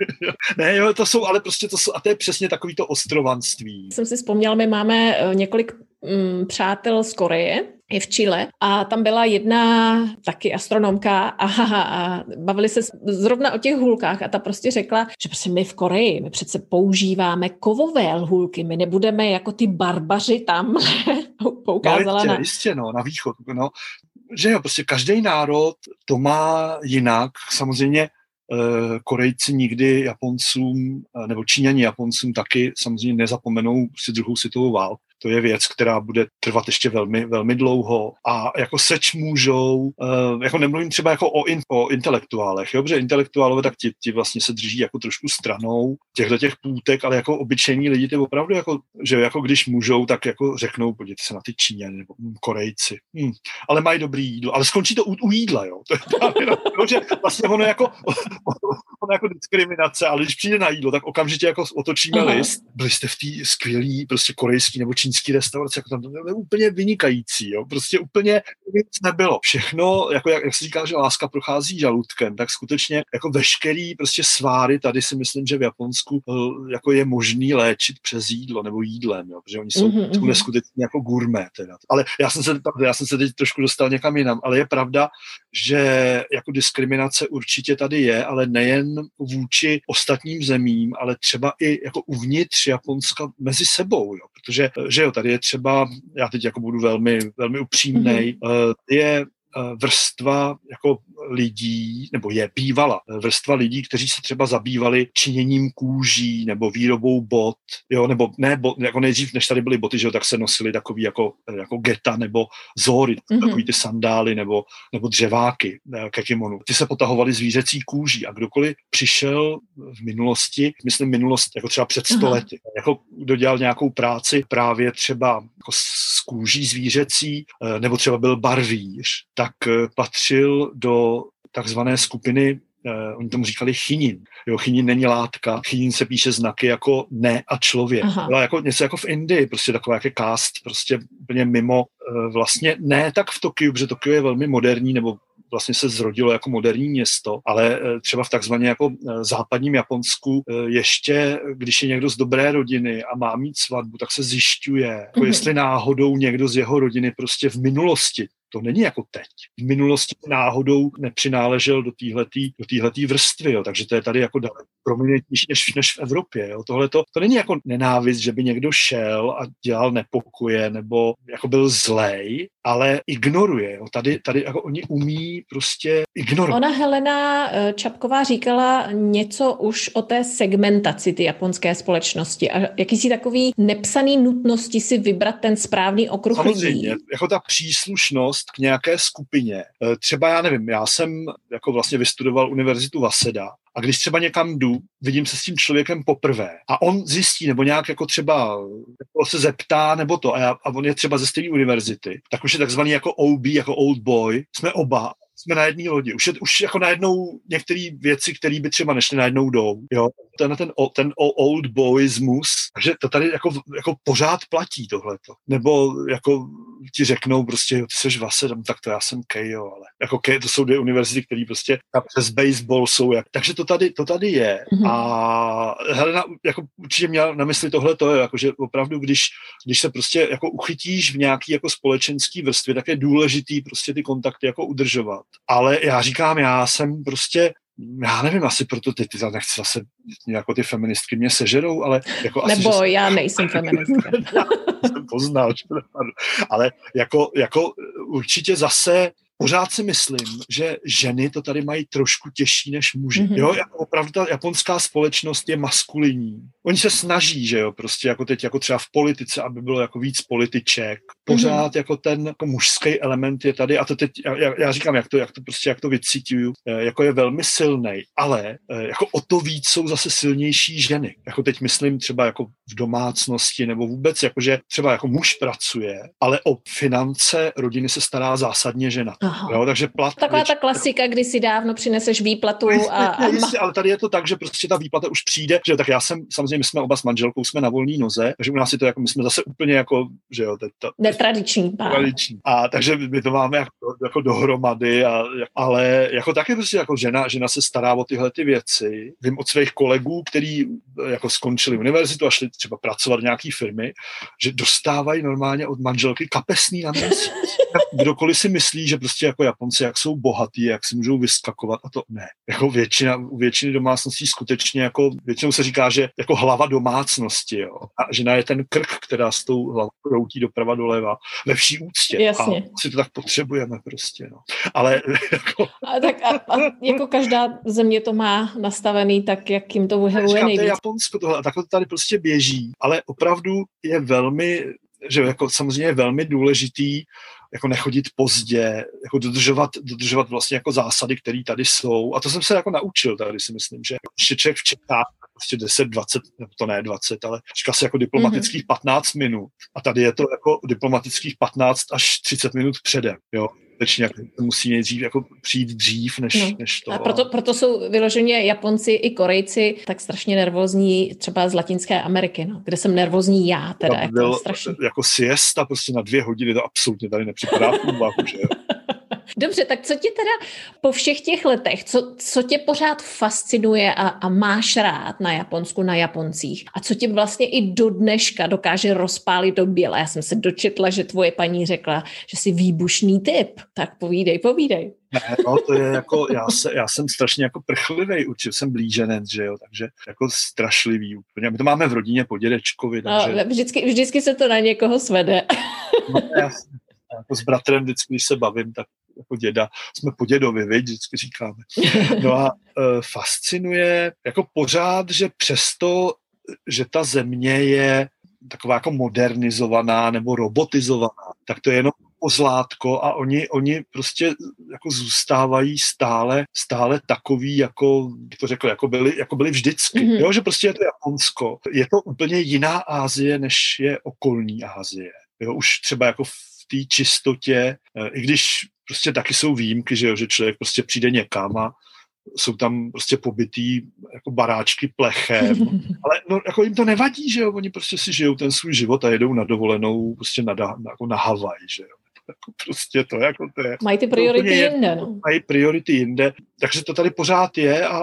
ne, jo, to jsou, ale prostě to jsou, a to je přesně takový to ostrovanství. Jsem si vzpomněl, my máme eh, několik mm, přátel z Koreje, i v Chile a tam byla jedna taky astronomka a, a bavili se zrovna o těch hůlkách a ta prostě řekla, že prostě my v Koreji, my přece používáme kovové hůlky, my nebudeme jako ty barbaři tam poukázala no, jistě, na... Jistě, no, na východ, no. Že jo, prostě každý národ to má jinak. Samozřejmě eh, Korejci nikdy Japoncům, eh, nebo Číňani Japoncům taky samozřejmě nezapomenou si druhou světovou válku to je věc, která bude trvat ještě velmi, velmi dlouho a jako seč můžou, uh, jako nemluvím třeba jako o, in, o intelektuálech, jo, protože intelektuálové tak ti, ti vlastně se drží jako trošku stranou těchto těch půtek, ale jako obyčejní lidi, to opravdu jako, že jako když můžou, tak jako řeknou, podívejte se na ty Číňany nebo hm, Korejci, hm, ale mají dobrý jídlo, ale skončí to u, u jídla, jo, to je právě, no, že vlastně ono jako, ono jako diskriminace, ale když přijde na jídlo, tak okamžitě jako otočíme Aha. list, byli jste v té skvělé prostě korejský nebo čínský restaurace, jako tam to bylo úplně vynikající, jo, prostě úplně nic nebylo. Všechno, jako jak, jak se říká, že láska prochází žaludkem, tak skutečně jako veškerý prostě sváry tady si myslím, že v Japonsku eh, jako je možný léčit přes jídlo nebo jídlem, jo, protože oni jsou, mm-hmm. neskutečně jako gurmé teda. Ale já jsem, se, já jsem se teď trošku dostal někam jinam, ale je pravda, že jako diskriminace určitě tady je, ale nejen vůči ostatním zemím, ale třeba i jako uvnitř Japonska mezi sebou, jo, protože že jo, tady je třeba, já teď jako budu velmi, velmi upřímnej, mm-hmm. je Eh, vrstva jako lidí, nebo je bývala eh, vrstva lidí, kteří se třeba zabývali činěním kůží nebo výrobou bot, jo, nebo ne, bot, jako nejdřív, než tady byly boty, že jo, tak se nosily takový jako, eh, jako geta nebo zory, mm-hmm. takový ty sandály nebo, nebo dřeváky ke kimonu. Ty se potahovaly zvířecí kůží a kdokoliv přišel v minulosti, myslím minulost jako třeba před stolety, jako kdo dělal nějakou práci právě třeba jako s kůží zvířecí, nebo třeba byl barvíř, tak eh, patřil do takzvané skupiny Uh, oni tomu říkali chinin. Jo, chinin není látka, chinin se píše znaky jako ne a člověk. Aha. Byla jako něco jako v Indii, prostě taková jaké kást, prostě úplně mimo, uh, vlastně ne tak v Tokiu, protože Tokio je velmi moderní, nebo vlastně se zrodilo jako moderní město, ale třeba v takzvaně jako západním Japonsku ještě, když je někdo z dobré rodiny a má mít svatbu, tak se zjišťuje, jako mm-hmm. jestli náhodou někdo z jeho rodiny prostě v minulosti to není jako teď. V minulosti náhodou nepřináležel do téhletý, do téhletý vrstvy, jo, takže to je tady jako daleko prominentnější než, než v Evropě. Jo. Tohle to, to není jako nenávist, že by někdo šel a dělal nepokoje nebo jako byl zlej, ale ignoruje. Jo. Tady, tady jako oni umí prostě ignorovat. Ona Helena eh, Čapková říkala něco už o té segmentaci ty japonské společnosti a jakýsi takový nepsaný nutnosti si vybrat ten správný okruh Samozřejmě, lidí. jako ta příslušnost k nějaké skupině. Eh, třeba já nevím, já jsem jako vlastně vystudoval univerzitu Vaseda a když třeba někam jdu, vidím se s tím člověkem poprvé a on zjistí, nebo nějak jako třeba jako se zeptá, nebo to, a, já, a on je třeba ze stejné univerzity, tak už je takzvaný jako OB, jako old boy, jsme oba jsme na jedné lodi. Už, je, už jako najednou některé věci, které by třeba nešly najednou jdou. Jo? Ten, ten, ten old boyismus, takže to tady jako, jako pořád platí tohleto. Nebo jako ti řeknou prostě, ty jsi Vase, tak to já jsem Kejo, ale jako Kej, to jsou dvě univerzity, které prostě přes baseball jsou jak. Takže to tady, to tady je. Mm-hmm. A Helena jako určitě měla na mysli tohle to, jako že opravdu, když, když se prostě jako uchytíš v nějaký jako společenský vrstvě, tak je důležitý prostě ty kontakty jako udržovat. Ale já říkám, já jsem prostě já nevím, asi proto ty, ty nechci zase, jako ty feministky mě sežerou, ale jako Nebo asi, já nejsem feministka. jsem poznal, že ale jako, jako určitě zase pořád si myslím, že ženy to tady mají trošku těžší než muži. Mm-hmm. Jo, jako opravdu ta japonská společnost je maskulinní. Oni se snaží, že jo, prostě jako teď, jako třeba v politice, aby bylo jako víc političek. Pořád mm-hmm. jako ten jako mužský element je tady a to teď, já, já říkám, jak to, jak to prostě, jak to vycítuju, eh, jako je velmi silný, ale eh, jako o to víc jsou zase silnější ženy. Jako teď myslím třeba jako v domácnosti nebo vůbec, jakože třeba jako muž pracuje, ale o finance rodiny se stará zásadně žena. Jo, takže plat, Taková ta klasika, kdy si dávno přineseš výplatu. Jistě, a, a... Jistě, ale tady je to tak, že prostě ta výplata už přijde, že tak já jsem, samozřejmě my jsme oba s manželkou, jsme na volné noze, takže u nás je to jako, my jsme zase úplně jako, že jo, to, netradiční pár. Tradiční. A takže my to máme jako, jako dohromady, a, ale jako taky prostě jako žena, žena se stará o tyhle ty věci. Vím od svých kolegů, kteří jako skončili univerzitu a šli třeba pracovat v nějaký firmy, že dostávají normálně od manželky kapesný na měsíc. Kdokoliv si myslí, že prostě jako Japonci, jak jsou bohatí, jak si můžou vyskakovat a to ne. Jako většina, u většiny domácností skutečně jako, většinou se říká, že jako hlava domácnosti, jo. A žena je ten krk, která s tou hlavou kroutí doprava doleva ve vší úctě. Jasně. A si to tak potřebujeme prostě, no. Ale jako... A, tak a, a jako každá země to má nastavený tak, jak jim to vyhovuje nejvíc. Japonsko tohle, takhle to tady prostě běží, ale opravdu je velmi že jako samozřejmě je velmi důležitý jako nechodit pozdě, jako dodržovat, dodržovat vlastně jako zásady, které tady jsou. A to jsem se jako naučil tady si myslím, že ještě člověk v Čechách prostě 10, 20, nebo to ne 20, ale říká se jako diplomatických mm-hmm. 15 minut. A tady je to jako diplomatických 15 až 30 minut předem. Jo? skutečně jako, musí nejdřív jako přijít dřív, než, no. než to. A proto, proto jsou vyloženě Japonci i Korejci tak strašně nervózní třeba z Latinské Ameriky, no, kde jsem nervózní já teda. Jako, byl, strašně. jako siesta prostě na dvě hodiny, to absolutně tady nepřipadá v úvahu, že jo. Dobře, tak co tě teda po všech těch letech, co, co tě pořád fascinuje a, a máš rád na Japonsku, na Japoncích a co tě vlastně i do dneška dokáže rozpálit do běla? Já jsem se dočetla, že tvoje paní řekla, že jsi výbušný typ. Tak povídej, povídej. Ne, no, to je jako, já, se, já jsem strašně jako prchlivý, určitě jsem blíženec, že jo, takže jako strašlivý úplně. My to máme v rodině po dědečkovi, no, takže... No, vždycky, vždycky se to na někoho svede. No, jasně. Jako s bratrem vždycky, když se bavím, tak jako děda, jsme po dědovi, viď, vždycky říkáme. No a e, fascinuje jako pořád, že přesto, že ta země je taková jako modernizovaná nebo robotizovaná, tak to je jenom pozlátko a oni, oni prostě jako zůstávají stále, stále takový, jako, to řekl, jako byli, jako byli vždycky. Mm-hmm. Jo, že prostě je to Japonsko. Je to úplně jiná Ázie, než je okolní Ázie. Jo, už třeba jako v té čistotě, e, i když prostě taky jsou výjimky, že, jo, že člověk prostě přijde někam a jsou tam prostě pobytý jako baráčky plechem, ale no, jako jim to nevadí, že jo, oni prostě si žijou ten svůj život a jedou na dovolenou prostě na, na, jako na Havaj, že jo. Jako prostě to, jako to je. Mají ty priority jinde, no. Mají priority jinde, takže to tady pořád je a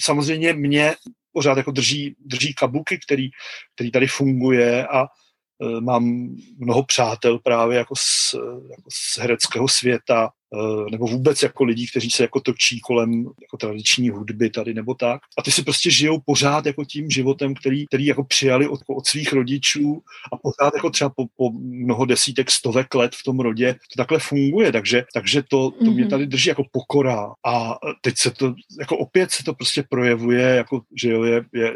samozřejmě mě pořád jako drží, drží kabuky, který, který tady funguje a mám mnoho přátel právě jako z, jako z hereckého světa, Eh, nebo vůbec jako lidí, kteří se jako točí kolem jako tradiční hudby tady nebo tak. A ty si prostě žijou pořád jako tím životem, který, který jako přijali od, od svých rodičů a pořád jako třeba po, po mnoho desítek, stovek let v tom rodě to takhle funguje, takže, takže to, to mě mhm. tady drží jako pokora a teď se to, jako opět se to prostě projevuje, jako, že jo, je, je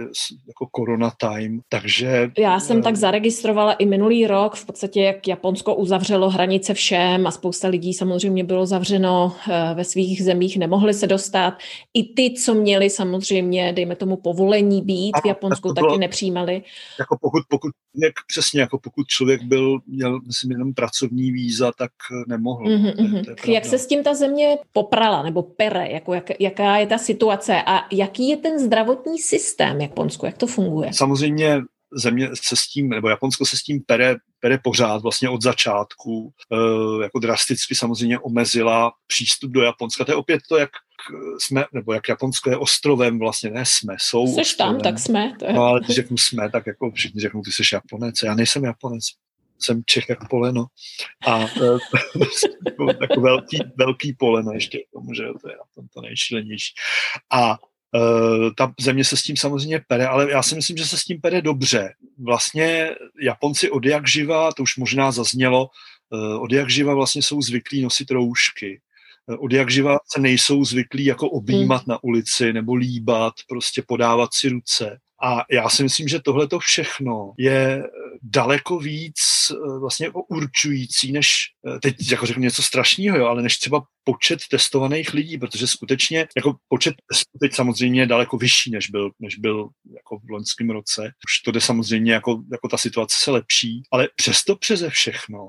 jako corona time, takže... Já jsem tak zaregistrovala i minulý rok, v podstatě jak Japonsko uzavřelo hranice všem a spousta lidí samozřejmě bylo bylo zavřeno eh, ve svých zemích, nemohli se dostat. I ty, co měli samozřejmě, dejme tomu, povolení být v Japonsku, bylo, taky nepřijímali. Jako pokud, pokud jak přesně, jako pokud člověk byl, měl, myslím, jenom pracovní víza, tak eh, nemohl. Mm-hmm, to, je, to je jak se s tím ta země poprala, nebo pere, jako jak, jaká je ta situace a jaký je ten zdravotní systém Japonsku, jak to funguje? Samozřejmě země se s tím, nebo Japonsko se s tím pere, pere pořád vlastně od začátku, e, jako drasticky samozřejmě omezila přístup do Japonska. To je opět to, jak jsme, nebo jak Japonsko je ostrovem, vlastně ne jsme, jsou Jsi ostrovem. tam, tak jsme. To je. No ale když řeknu jsme, tak jako všichni řeknou, ty jsi Japonec. Já nejsem Japonec, jsem Čech jak poleno. A e, jako, velký, velký poleno ještě k tomu, že to je to, to nejšílenější. A ta země se s tím samozřejmě pere, ale já si myslím, že se s tím pere dobře. Vlastně Japonci od jak živa, to už možná zaznělo, uh, od jak živa vlastně jsou zvyklí nosit roušky. Uh, od jak živa se nejsou zvyklí jako objímat hmm. na ulici nebo líbat, prostě podávat si ruce. A já si myslím, že tohle to všechno je daleko víc eh, vlastně určující, než eh, teď jako řeknu něco strašného, jo, ale než třeba počet testovaných lidí, protože skutečně jako počet testů teď samozřejmě je daleko vyšší, než byl, než byl jako v loňském roce. Už to jde samozřejmě jako, jako ta situace se lepší, ale přesto přeze všechno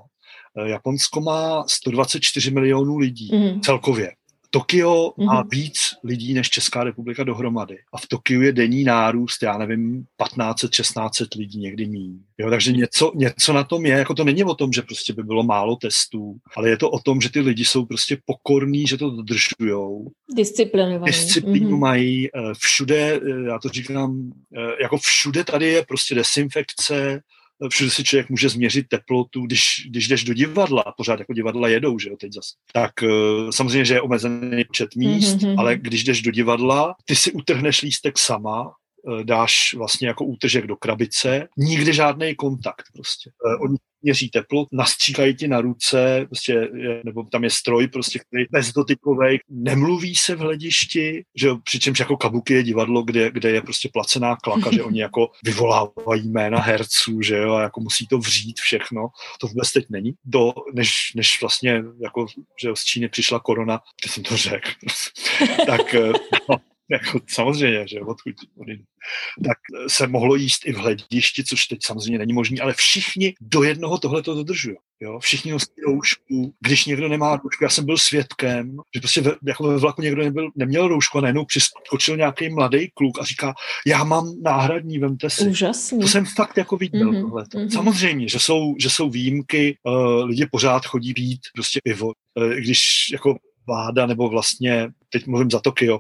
eh, Japonsko má 124 milionů lidí mm. celkově. Tokio mm-hmm. má víc lidí než Česká republika dohromady. A v Tokiu je denní nárůst, já nevím, 1500-1600 lidí někdy míň. Jo, takže něco, něco na tom je, jako to není o tom, že prostě by bylo málo testů, ale je to o tom, že ty lidi jsou prostě pokorní, že to dodržujou. Disciplinovaní. Disciplínu mm-hmm. mají eh, všude, eh, já to říkám, eh, jako všude tady je prostě desinfekce, všude si člověk může změřit teplotu, když, když jdeš do divadla, pořád jako divadla jedou, že jo, teď zase. Tak uh, samozřejmě, že je omezený počet míst, mm-hmm. ale když jdeš do divadla, ty si utrhneš lístek sama, uh, dáš vlastně jako útržek do krabice, nikdy žádný kontakt prostě. Oni měří teplo, nastříkají ti na ruce, prostě, nebo tam je stroj, prostě, který bezdotykový, nemluví se v hledišti, že přičemž jako kabuky je divadlo, kde, kde je prostě placená klaka, že oni jako vyvolávají jména herců, že jo, a jako musí to vřít všechno. To vůbec teď není. Do, než, než vlastně jako, že z Číny přišla korona, teď jsem to řekl, tak eh, no, jako samozřejmě, že odkud tak se mohlo jíst i v hledišti, což teď samozřejmě není možné, ale všichni do jednoho tohle to dodržují. Jo? Všichni nosí roušku, když někdo nemá roušku, já jsem byl svědkem, že prostě ve, jako ve vlaku někdo nebyl, neměl roušku a najednou přiskočil nějaký mladý kluk a říká, já mám náhradní, vemte si. Úžasný. To jsem fakt jako viděl mm-hmm, tohleto. Mm-hmm. Samozřejmě, že jsou, že jsou výjimky, uh, lidi pořád chodí pít prostě pivo, uh, když jako vláda nebo vlastně, teď mluvím za Tokio,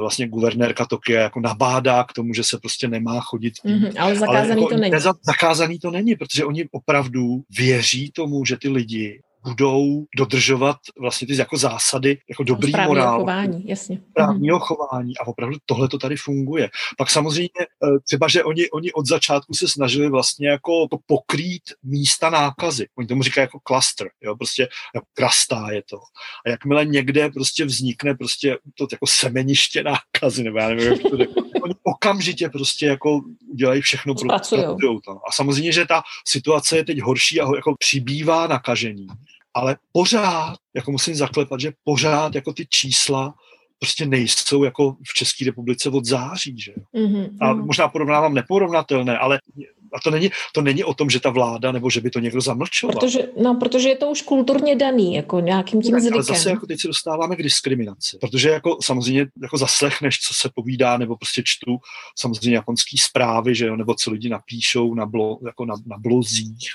vlastně guvernérka Tokia jako nabádá k tomu, že se prostě nemá chodit. Mm-hmm, ale zakázaný ale jako to není. Neza, zakázaný to není, protože oni opravdu věří tomu, že ty lidi budou dodržovat vlastně ty jako zásady, jako dobrý Správního morál. chování, jasně. Správního mm. chování a opravdu tohle to tady funguje. Pak samozřejmě eh, třeba, že oni, oni od začátku se snažili vlastně jako to pokrýt místa nákazy. Oni tomu říkají jako cluster, jo, prostě jako krastá je to. A jakmile někde prostě vznikne prostě to jako semeniště nákazy, nebo já nevím, jak to oni okamžitě prostě jako udělají všechno pro to. A samozřejmě, že ta situace je teď horší a jako přibývá nakažení ale pořád, jako musím zaklepat, že pořád jako ty čísla prostě nejsou jako v České republice od září, že mm-hmm. A možná porovnávám neporovnatelné, ale a to není, to není o tom, že ta vláda, nebo že by to někdo zamlčoval. Protože, no, protože je to už kulturně daný, jako nějakým tím zvykem. Ale zase jako teď se dostáváme k diskriminaci, protože jako samozřejmě jako zaslechneš, co se povídá, nebo prostě čtu samozřejmě japonský zprávy, že jo, nebo co lidi napíšou na, blo, jako na, na blozích.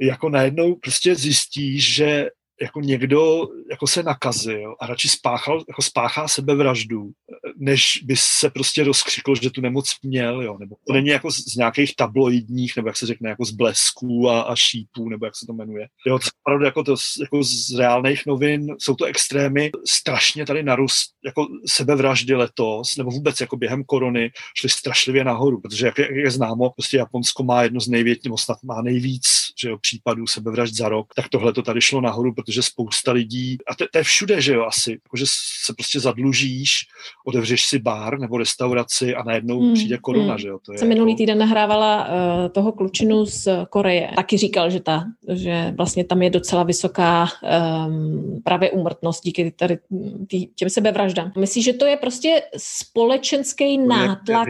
Jako najednou prostě zjistíš, že jako někdo jako se nakazil a radši spáchal, jako spáchá sebevraždu, než by se prostě rozkřikl, že tu nemoc měl, jo, nebo to není jako z, z nějakých tabloidních, nebo jak se řekne, jako z blesků a, a šípů, nebo jak se to jmenuje. Jo, to opravdu jako, to, jako z reálných novin jsou to extrémy, strašně tady narůst, jako sebevraždy letos, nebo vůbec jako během korony šly strašlivě nahoru, protože jak je, jak je známo, prostě Japonsko má jedno z největších, snad má nejvíc že jo, případů sebevražd za rok, tak tohle to tady šlo nahoru, protože spousta lidí, a to, to je všude, že jo, asi, jako, že se prostě zadlužíš, otevřeš si bar nebo restauraci a najednou hmm, přijde korona, hmm. že jo. To je Jsem minulý jako... týden nahrávala uh, toho klučinu z Koreje. Taky říkal, že, ta, že vlastně tam je docela vysoká um, právě úmrtnost díky tady tý, těm sebevraždám. Myslíš, že to je prostě společenský nátlak?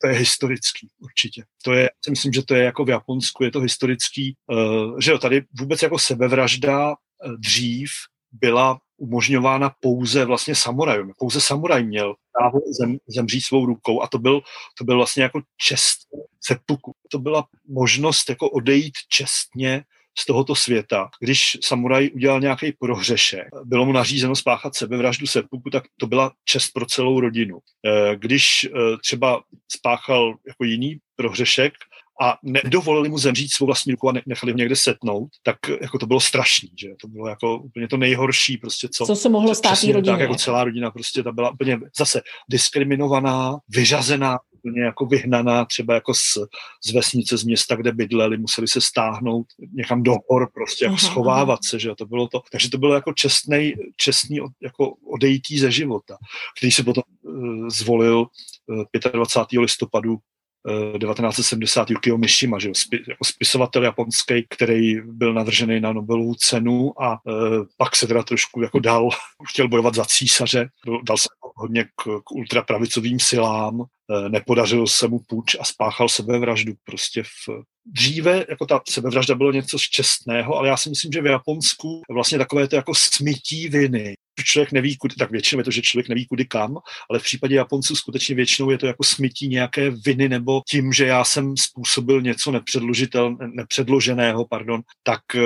To je historický, určitě. To je, si myslím, že to je jako v Japonsku, je to historický, uh, že jo, tady vůbec jako sebevražda uh, dřív byla umožňována pouze vlastně samurajům. Pouze samuraj měl právo zem, zemřít svou rukou a to byl, to byl vlastně jako čest seppuku. To byla možnost jako odejít čestně z tohoto světa. Když samuraj udělal nějaký prohřešek, bylo mu nařízeno spáchat sebevraždu seppuku, tak to byla čest pro celou rodinu. Eh, když eh, třeba spáchal jako jiný prohřešek, a nedovolili mu zemřít svou vlastní ruku a nechali ho někde setnout, tak jako to bylo strašný, že to bylo jako úplně to nejhorší prostě, co, co se mohlo stát rodině. Tak jako celá rodina prostě ta byla úplně zase diskriminovaná, vyřazená, úplně jako vyhnaná třeba jako z, z vesnice, z města, kde bydleli, museli se stáhnout někam do hor prostě, jako schovávat se, že to bylo to. Takže to bylo jako čestný, čestný jako odejítí ze života, který se potom uh, zvolil uh, 25. listopadu 1970 Yukio Mishima, že jako spisovatel japonský, který byl navržený na Nobelovu cenu a e, pak se teda trošku jako dal, chtěl bojovat za císaře, dal se hodně k, k ultrapravicovým silám, e, nepodařil se mu půjč a spáchal sebevraždu prostě v dříve jako ta sebevražda bylo něco čestného, ale já si myslím, že v Japonsku vlastně takové to jako smytí viny člověk neví, kudy, tak většinou je to, že člověk neví kudy kam, ale v případě Japonců skutečně většinou je to jako smytí nějaké viny nebo tím, že já jsem způsobil něco nepředložitel, nepředloženého, pardon, tak eh,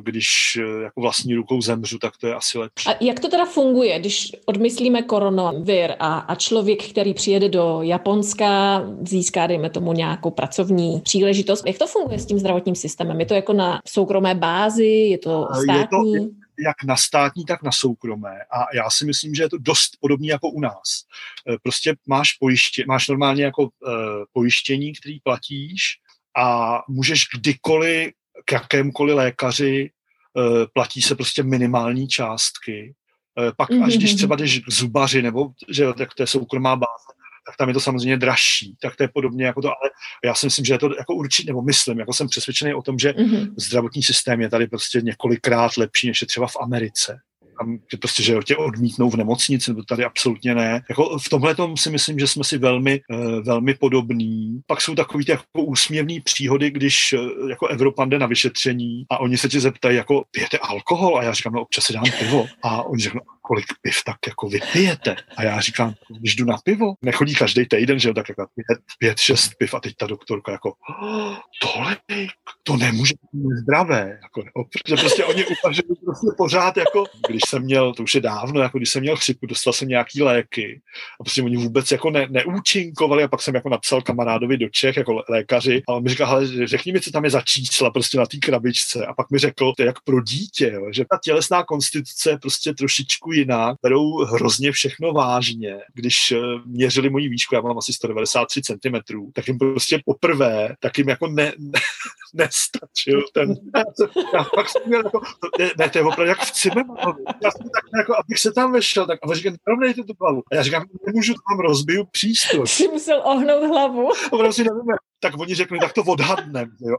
když eh, jako vlastní rukou zemřu, tak to je asi lepší. A jak to teda funguje, když odmyslíme koronavir a, a člověk, který přijede do Japonska, získá, dejme tomu, nějakou pracovní příležitost. Jak to funguje s tím zdravotním systémem? Je to jako na soukromé bázi? Je to státní? Je to, jak na státní, tak na soukromé. A já si myslím, že je to dost podobné jako u nás. Eh, prostě máš, pojiště, máš normálně jako uh, pojištění, který platíš a můžeš kdykoliv k jakémukoliv lékaři, eh, platí se prostě minimální částky. Pak až když třeba jdeš k zubaři, nebo že tak to je soukromá báze, tak tam je to samozřejmě dražší, tak to je podobně jako to, ale já si myslím, že je to jako určitě, nebo myslím, jako jsem přesvědčený o tom, že mm-hmm. zdravotní systém je tady prostě několikrát lepší, než je třeba v Americe tam, že prostě, že tě odmítnou v nemocnici, nebo tady absolutně ne. Jako v tomhle tom si myslím, že jsme si velmi, uh, velmi podobní. Pak jsou takový ty jako úsměvný příhody, když uh, jako Evropan jde na vyšetření a oni se tě zeptají, jako pijete alkohol? A já říkám, no občas si dám pivo. A oni řeknou, kolik piv tak jako vypijete? A já říkám, když jdu na pivo, nechodí každý týden, že jo, tak jako pět, pět, šest piv a teď ta doktorka jako, oh, to nemůže být zdravé, jako, protože prostě oni uvažují prostě pořád jako, když jsem měl, to už je dávno, jako když jsem měl chřipku, dostal jsem nějaký léky a prostě oni vůbec jako ne, neúčinkovali a pak jsem jako napsal kamarádovi do Čech jako lékaři a on mi říkal, ale řekni mi, co tam je za čísla prostě na té krabičce a pak mi řekl, to je jak pro dítě, jo, že ta tělesná konstituce je prostě trošičku jiná, berou hrozně všechno vážně. Když eh, měřili moji výšku, já mám asi 193 cm, tak jim prostě poprvé, tak jim jako ne, ne nestačil ten. Já pak jsem měl jako, ne, ne to je opravdu jak v Cimemanovi. Já jsem tak jako, abych se tam vešel, tak a on říká, nerovnejte tu hlavu. A já říkám, nemůžu, tam rozbiju přístroj. Jsi musel ohnout hlavu. Opravdu si nevíme, tak oni řekli, tak to odhadnem, jo.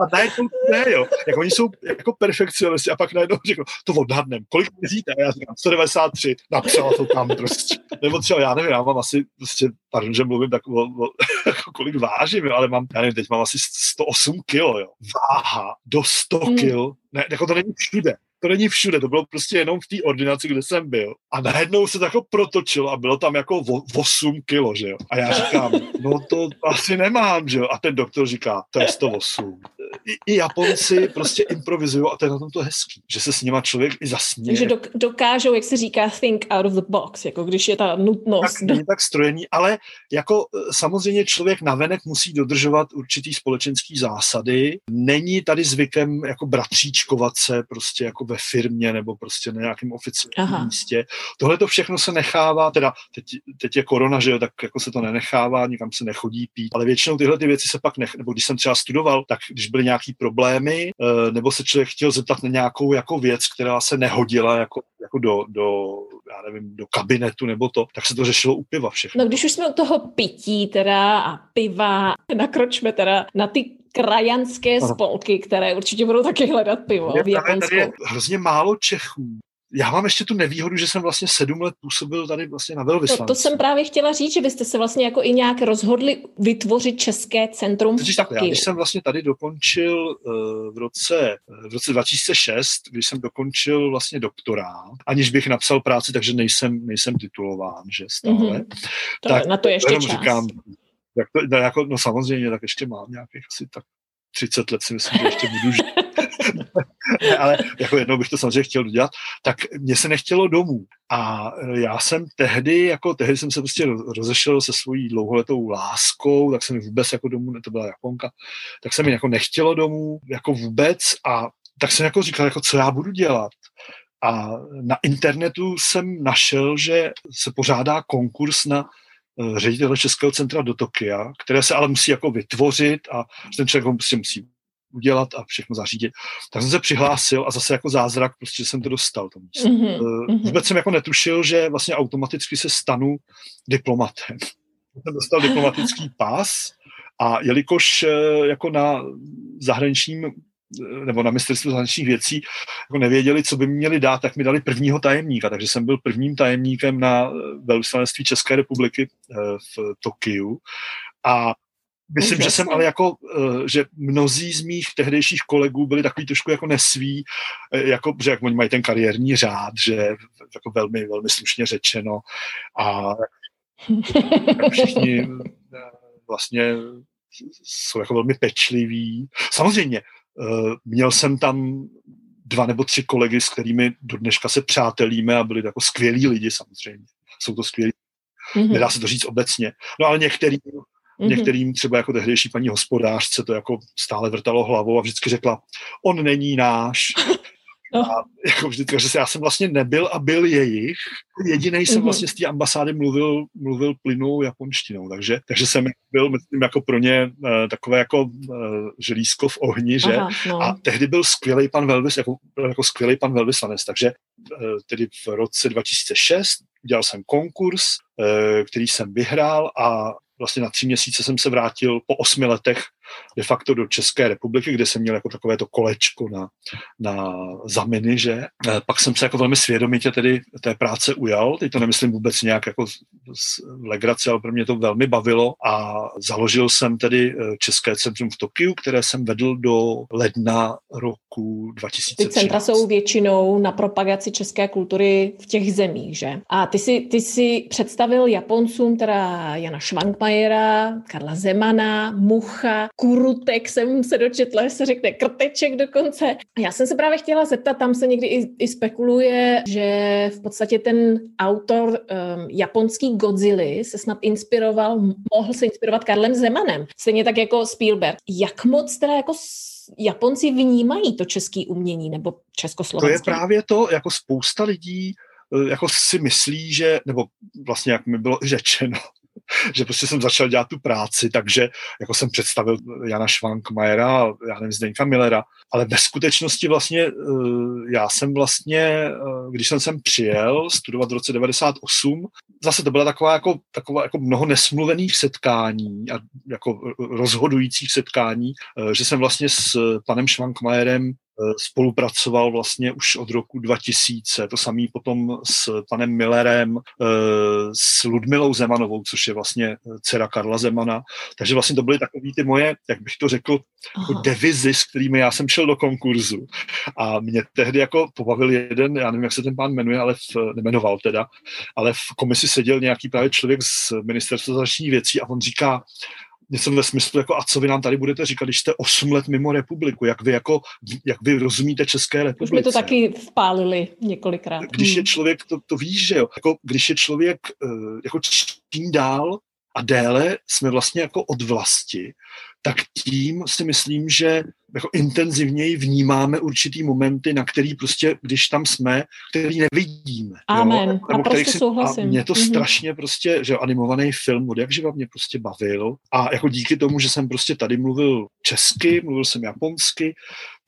A najednou ne, jo. Jak oni jsou jako perfekcionisti a pak najednou řekl, to odhadnem. Kolik měříte? A já říkám, 193. Napsala to tam prostě. Nebo třeba, já nevím, já mám asi, prostě, pardon, že mluvím tak o, o jako kolik vážím, jo, ale mám, já nevím, teď mám asi 108 kilo, jo. Váha do 100 mm. kil, ne, jako to není všude to není všude, to bylo prostě jenom v té ordinaci, kde jsem byl. A najednou se to jako protočilo a bylo tam jako 8 kilo, že jo. A já říkám, no to asi nemám, že jo. A ten doktor říká, to je 108. I, i Japonci prostě improvizují a to je na tom to hezký, že se s nima člověk i zasměje. Takže dok- dokážou, jak se říká, think out of the box, jako když je ta nutnost. Tak není tak strojení, ale jako e, samozřejmě člověk navenek musí dodržovat určitý společenský zásady. Není tady zvykem jako bratříčkovat se prostě jako ve firmě nebo prostě na nějakém oficiálním místě. Tohle to všechno se nechává, teda teď, teď je korona, že jo, tak jako se to nenechává, nikam se nechodí pít, ale většinou tyhle ty věci se pak nech, nebo když jsem třeba studoval, tak když byly nějaký problémy, eh, nebo se člověk chtěl zeptat na nějakou jako věc, která se nehodila jako, jako do, do, já nevím, do kabinetu nebo to, tak se to řešilo u piva všechno. No když už jsme u toho pití teda a piva, nakročme teda na ty krajanské spolky, které určitě budou taky hledat pivo je, v Japonsku. Tady je hrozně málo Čechů. Já mám ještě tu nevýhodu, že jsem vlastně sedm let působil tady vlastně na velvyslanci. To, to jsem právě chtěla říct, že vy jste se vlastně jako i nějak rozhodli vytvořit České centrum v tak, já, když jsem vlastně tady dokončil uh, v roce, v roce 2006, když jsem dokončil vlastně doktorát, aniž bych napsal práci, takže nejsem, nejsem titulován, že stále. Mm-hmm. To, tak na to ještě čas. říkám, jak to, jako, no samozřejmě, tak ještě mám nějakých asi tak 30 let si myslím, že ještě budu žít. ale jako jednou bych to samozřejmě chtěl udělat, tak mě se nechtělo domů. A já jsem tehdy, jako tehdy jsem se prostě rozešel se svojí dlouholetou láskou, tak jsem vůbec jako domů, to byla Japonka, tak se mi jako nechtělo domů, jako vůbec a tak jsem jako říkal, jako co já budu dělat. A na internetu jsem našel, že se pořádá konkurs na ředitele Českého centra do Tokia, které se ale musí jako vytvořit a ten člověk ho prostě musí udělat a všechno zařídit. Tak jsem se přihlásil a zase jako zázrak prostě jsem to dostal. To. Mm-hmm. Vůbec jsem jako netušil, že vlastně automaticky se stanu diplomatem. Jsem dostal diplomatický pás a jelikož eh, jako na zahraničním nebo na ministerstvu zahraničních věcí jako nevěděli, co by mi měli dát, tak mi dali prvního tajemníka. Takže jsem byl prvním tajemníkem na velvyslanectví České republiky eh, v Tokiu. A Myslím, že jsem ale jako, eh, že mnozí z mých tehdejších kolegů byli takový trošku jako nesví, eh, jako, že jak oni mají ten kariérní řád, že jako velmi, velmi slušně řečeno a všichni vlastně jsou jako velmi pečliví. Samozřejmě, Eh, měl jsem tam dva nebo tři kolegy, s kterými do dneška se přátelíme a byli jako skvělí lidi samozřejmě. Jsou to skvělí. Mm-hmm. Nedá se to říct obecně. No ale některým, mm-hmm. některým třeba jako tehdejší paní hospodářce to jako stále vrtalo hlavou a vždycky řekla, on není náš. No. A jako vždy, takže já jsem vlastně nebyl a byl jejich. Jediný jsem mm-hmm. vlastně z té ambasády mluvil, mluvil plynou japonštinou, takže, takže jsem byl, myslím, jako pro ně uh, takové jako uh, želízko v ohni, že? Aha, no. A tehdy byl skvělý pan Velvis, jako, jako skvělý pan velvyslanec, takže uh, tedy v roce 2006 udělal jsem konkurs, uh, který jsem vyhrál a vlastně na tři měsíce jsem se vrátil po osmi letech de facto do České republiky, kde jsem měl jako takové to kolečko na, na zaminy, že e, pak jsem se jako velmi svědomitě tedy té práce ujal, teď to nemyslím vůbec nějak jako z legrace, ale pro mě to velmi bavilo a založil jsem tedy e, České centrum v Tokiu, které jsem vedl do ledna roku 2013. Ty centra jsou většinou na propagaci české kultury v těch zemích, že? A ty si, ty si představil Japoncům teda Jana Švankmajera, Karla Zemana, Mucha, kurutek jsem se dočetla, že se řekne krteček dokonce. Já jsem se právě chtěla zeptat, tam se někdy i, i spekuluje, že v podstatě ten autor um, japonský Godzilla se snad inspiroval, mohl se inspirovat Karlem Zemanem. Stejně tak jako Spielberg. Jak moc teda jako Japonci vnímají to české umění nebo československé? To je právě to, jako spousta lidí eh, jako si myslí, že, nebo vlastně jak mi bylo řečeno, že prostě jsem začal dělat tu práci, takže jako jsem představil Jana Švankmajera, já nevím, Zdeňka Millera, ale ve skutečnosti vlastně eh, já jsem vlastně, eh, když jsem sem přijel studovat v roce 98, zase to byla taková jako, taková jako mnoho nesmluvených setkání a jako rozhodujících setkání, eh, že jsem vlastně s panem Švankmajerem spolupracoval vlastně už od roku 2000, to samý potom s panem Millerem, eh, s Ludmilou Zemanovou, což je vlastně eh, dcera Karla Zemana. Takže vlastně to byly takové ty moje, jak bych to řekl, jako devizy, s kterými já jsem šel do konkurzu. A mě tehdy jako pobavil jeden, já nevím, jak se ten pán jmenuje, ale v, nemenoval teda, ale v komisi seděl nějaký právě člověk z ministerstva zahraničních věcí a on říká, něco ve smyslu, jako a co vy nám tady budete říkat, když jste 8 let mimo republiku, jak vy, jako, jak vy rozumíte České republice. Už jsme to taky vpálili několikrát. Když je hmm. člověk, to, to víš, že jo, jako, když je člověk uh, jako čím dál a déle jsme vlastně jako od vlasti, tak tím si myslím, že jako intenzivněji vnímáme určitý momenty, na který prostě, když tam jsme, který nevidíme. Amen. Jo? Nebo který si, souhlasím. A mě to mm-hmm. strašně prostě, že animovaný film od jakživa mě prostě bavil a jako díky tomu, že jsem prostě tady mluvil česky, mluvil jsem japonsky,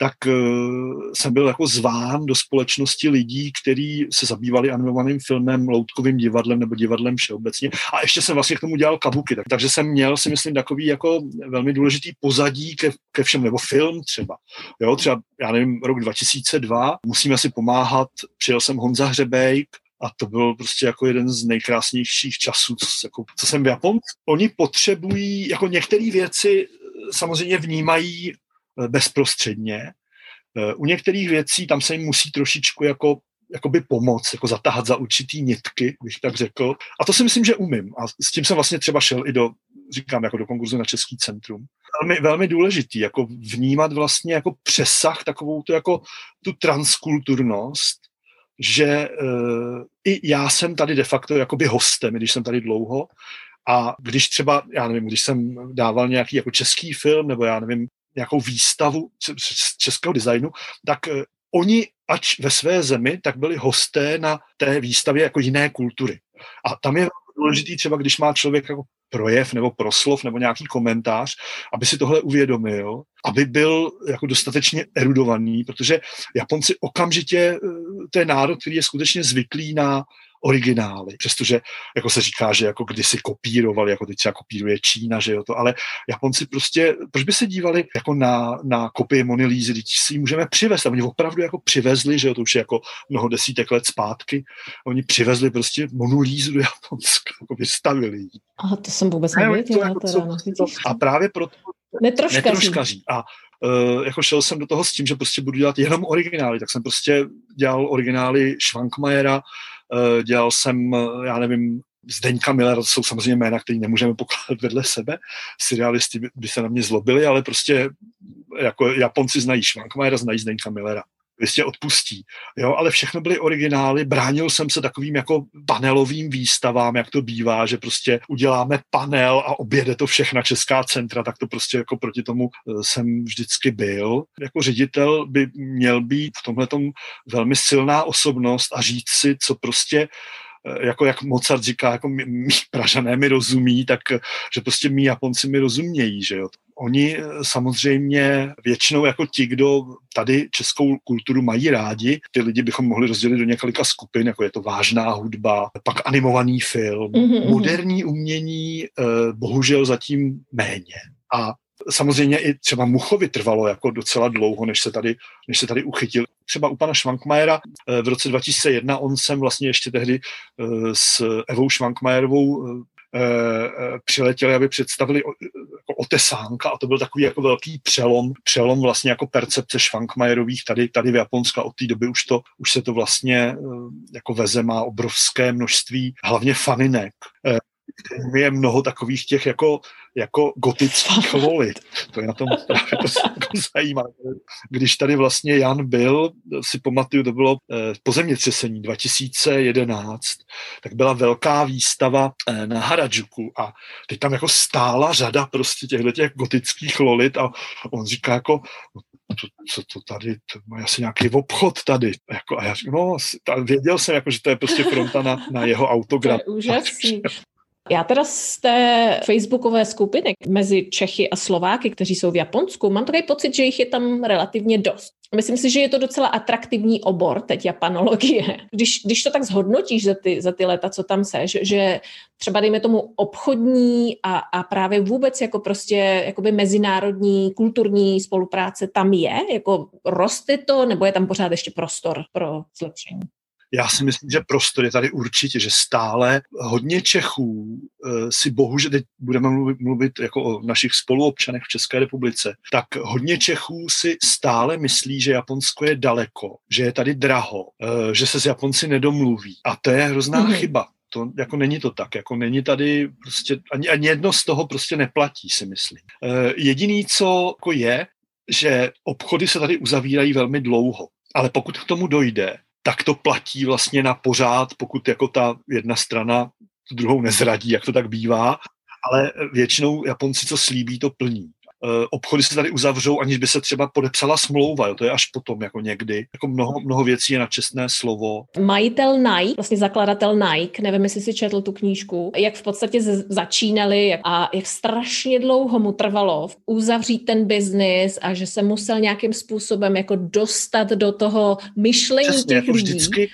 tak uh, jsem byl jako zván do společnosti lidí, kteří se zabývali animovaným filmem, loutkovým divadlem nebo divadlem všeobecně. A ještě jsem vlastně k tomu dělal kabuky, tak, takže jsem měl si myslím takový jako velmi důležitý pozadí ke, ke všem, nebo film třeba. Jo, třeba, já nevím, rok 2002, musíme si pomáhat, přijel jsem Honza Hřebejk, a to byl prostě jako jeden z nejkrásnějších časů, co, jako, co jsem v Japonsku. Oni potřebují, jako některé věci samozřejmě vnímají Eh, bezprostředně. Eh, u některých věcí tam se jim musí trošičku jako jakoby pomoct, jako zatahat za určitý nitky, bych tak řekl. A to si myslím, že umím. A s tím jsem vlastně třeba šel i do, říkám, jako do konkurzu na Český centrum. Velmi, velmi důležitý, jako vnímat vlastně jako přesah, takovou tu, jako tu transkulturnost, že uh, i já jsem tady de facto jakoby hostem, když jsem tady dlouho, a když třeba, já nevím, když jsem dával nějaký jako český film, nebo já nevím, nějakou výstavu českého designu, tak eh, oni, ač ve své zemi, tak byli hosté na té výstavě jako jiné kultury. A tam je důležitý třeba, když má člověk jako projev nebo proslov nebo nějaký komentář, aby si tohle uvědomil, aby byl jako dostatečně erudovaný, protože Japonci okamžitě, eh, to je národ, který je skutečně zvyklý na originály, přestože jako se říká, že jako kdysi kopírovali, jako teď třeba kopíruje Čína, že jo to, ale Japonci prostě, proč by se dívali jako na, na kopie Mony Lízy, teď si ji můžeme přivést a oni opravdu jako přivezli, že jo, to už je jako mnoho desítek let zpátky, oni přivezli prostě Monu Lízu do Japonska, jako vystavili ji. A to jsem vůbec nevěděla. Jako teda, no, a právě proto netroškaří. netroškaří. A uh, jako šel jsem do toho s tím, že prostě budu dělat jenom originály, tak jsem prostě dělal originály Schwankmajera, uh, dělal jsem, já nevím, Zdeňka Miller, to jsou samozřejmě jména, které nemůžeme pokládat vedle sebe. Serialisti by, se na mě zlobili, ale prostě jako Japonci znají Schwankmajera, znají Zdeňka Millera. Jistě odpustí. Jo, ale všechno byly originály, bránil jsem se takovým jako panelovým výstavám, jak to bývá, že prostě uděláme panel a objede to všechna česká centra, tak to prostě jako proti tomu eh, jsem vždycky byl. Jako ředitel by měl být v tomhle velmi silná osobnost a říct si, co prostě jako jak Mozart říká, jako my, my Pražané mi rozumí, tak eh, že prostě my Japonci mi rozumějí, že jo. Oni eh, samozřejmě většinou jako ti, kdo tady českou kulturu mají rádi, ty lidi bychom mohli rozdělit do několika skupin, jako je to vážná hudba, pak animovaný film, mm-hmm. moderní umění, bohužel zatím méně. A Samozřejmě i třeba Muchovi trvalo jako docela dlouho, než se tady, než se tady uchytil. Třeba u pana Švankmajera v roce 2001, on jsem vlastně ještě tehdy eh, s Evou Švankmajerovou eh, eh, přiletěli, aby představili jako otesánka a to byl takový jako velký přelom, přelom vlastně jako percepce Švankmajerových tady, tady v Japonsku. Od té doby už, to, už se to vlastně jako veze má obrovské množství, hlavně faninek je mnoho takových těch jako, jako gotických volit. To je na tom právě to jako zajímavé. Když tady vlastně Jan byl, si pamatuju, to bylo eh, po zemětřesení 2011, tak byla velká výstava eh, na Harajuku a teď tam jako stála řada prostě těchto těch gotických lolit a on říká jako, to, co to tady, to má asi nějaký obchod tady. Jako, a já říkám, no, věděl jsem, jako, že to je prostě fronta na, na jeho autograf. To je úžasný. Já teda z té facebookové skupiny mezi Čechy a Slováky, kteří jsou v Japonsku, mám takový pocit, že jich je tam relativně dost. Myslím si, že je to docela atraktivní obor, teď japanologie. Když, když to tak zhodnotíš za ty, za ty léta, co tam seš, že třeba dejme tomu obchodní a, a právě vůbec jako prostě jakoby mezinárodní kulturní spolupráce tam je, jako roste to, nebo je tam pořád ještě prostor pro zlepšení? Já si myslím, že prostor je tady určitě, že stále hodně Čechů uh, si bohužel, teď budeme mluvit, mluvit jako o našich spoluobčanech v České republice, tak hodně Čechů si stále myslí, že Japonsko je daleko, že je tady draho, uh, že se s Japonci nedomluví. A to je hrozná mm-hmm. chyba. To jako není to tak, jako není tady prostě, ani, ani jedno z toho prostě neplatí, si myslím. Uh, jediný, co jako je, že obchody se tady uzavírají velmi dlouho. Ale pokud k tomu dojde, tak to platí vlastně na pořád, pokud jako ta jedna strana tu druhou nezradí, jak to tak bývá, ale většinou Japonci, co slíbí, to plní. Eh, obchody se tady uzavřou, aniž by se třeba podepsala smlouva, jo, to je až potom jako někdy. Jako mnoho, mnoho věcí je na čestné slovo. Majitel Nike, vlastně zakladatel Nike, nevím, jestli si četl tu knížku, jak v podstatě začínali a jak strašně dlouho mu trvalo uzavřít ten biznis a že se musel nějakým způsobem jako dostat do toho myšlení Přesně, těch jako lidí. Vždycky,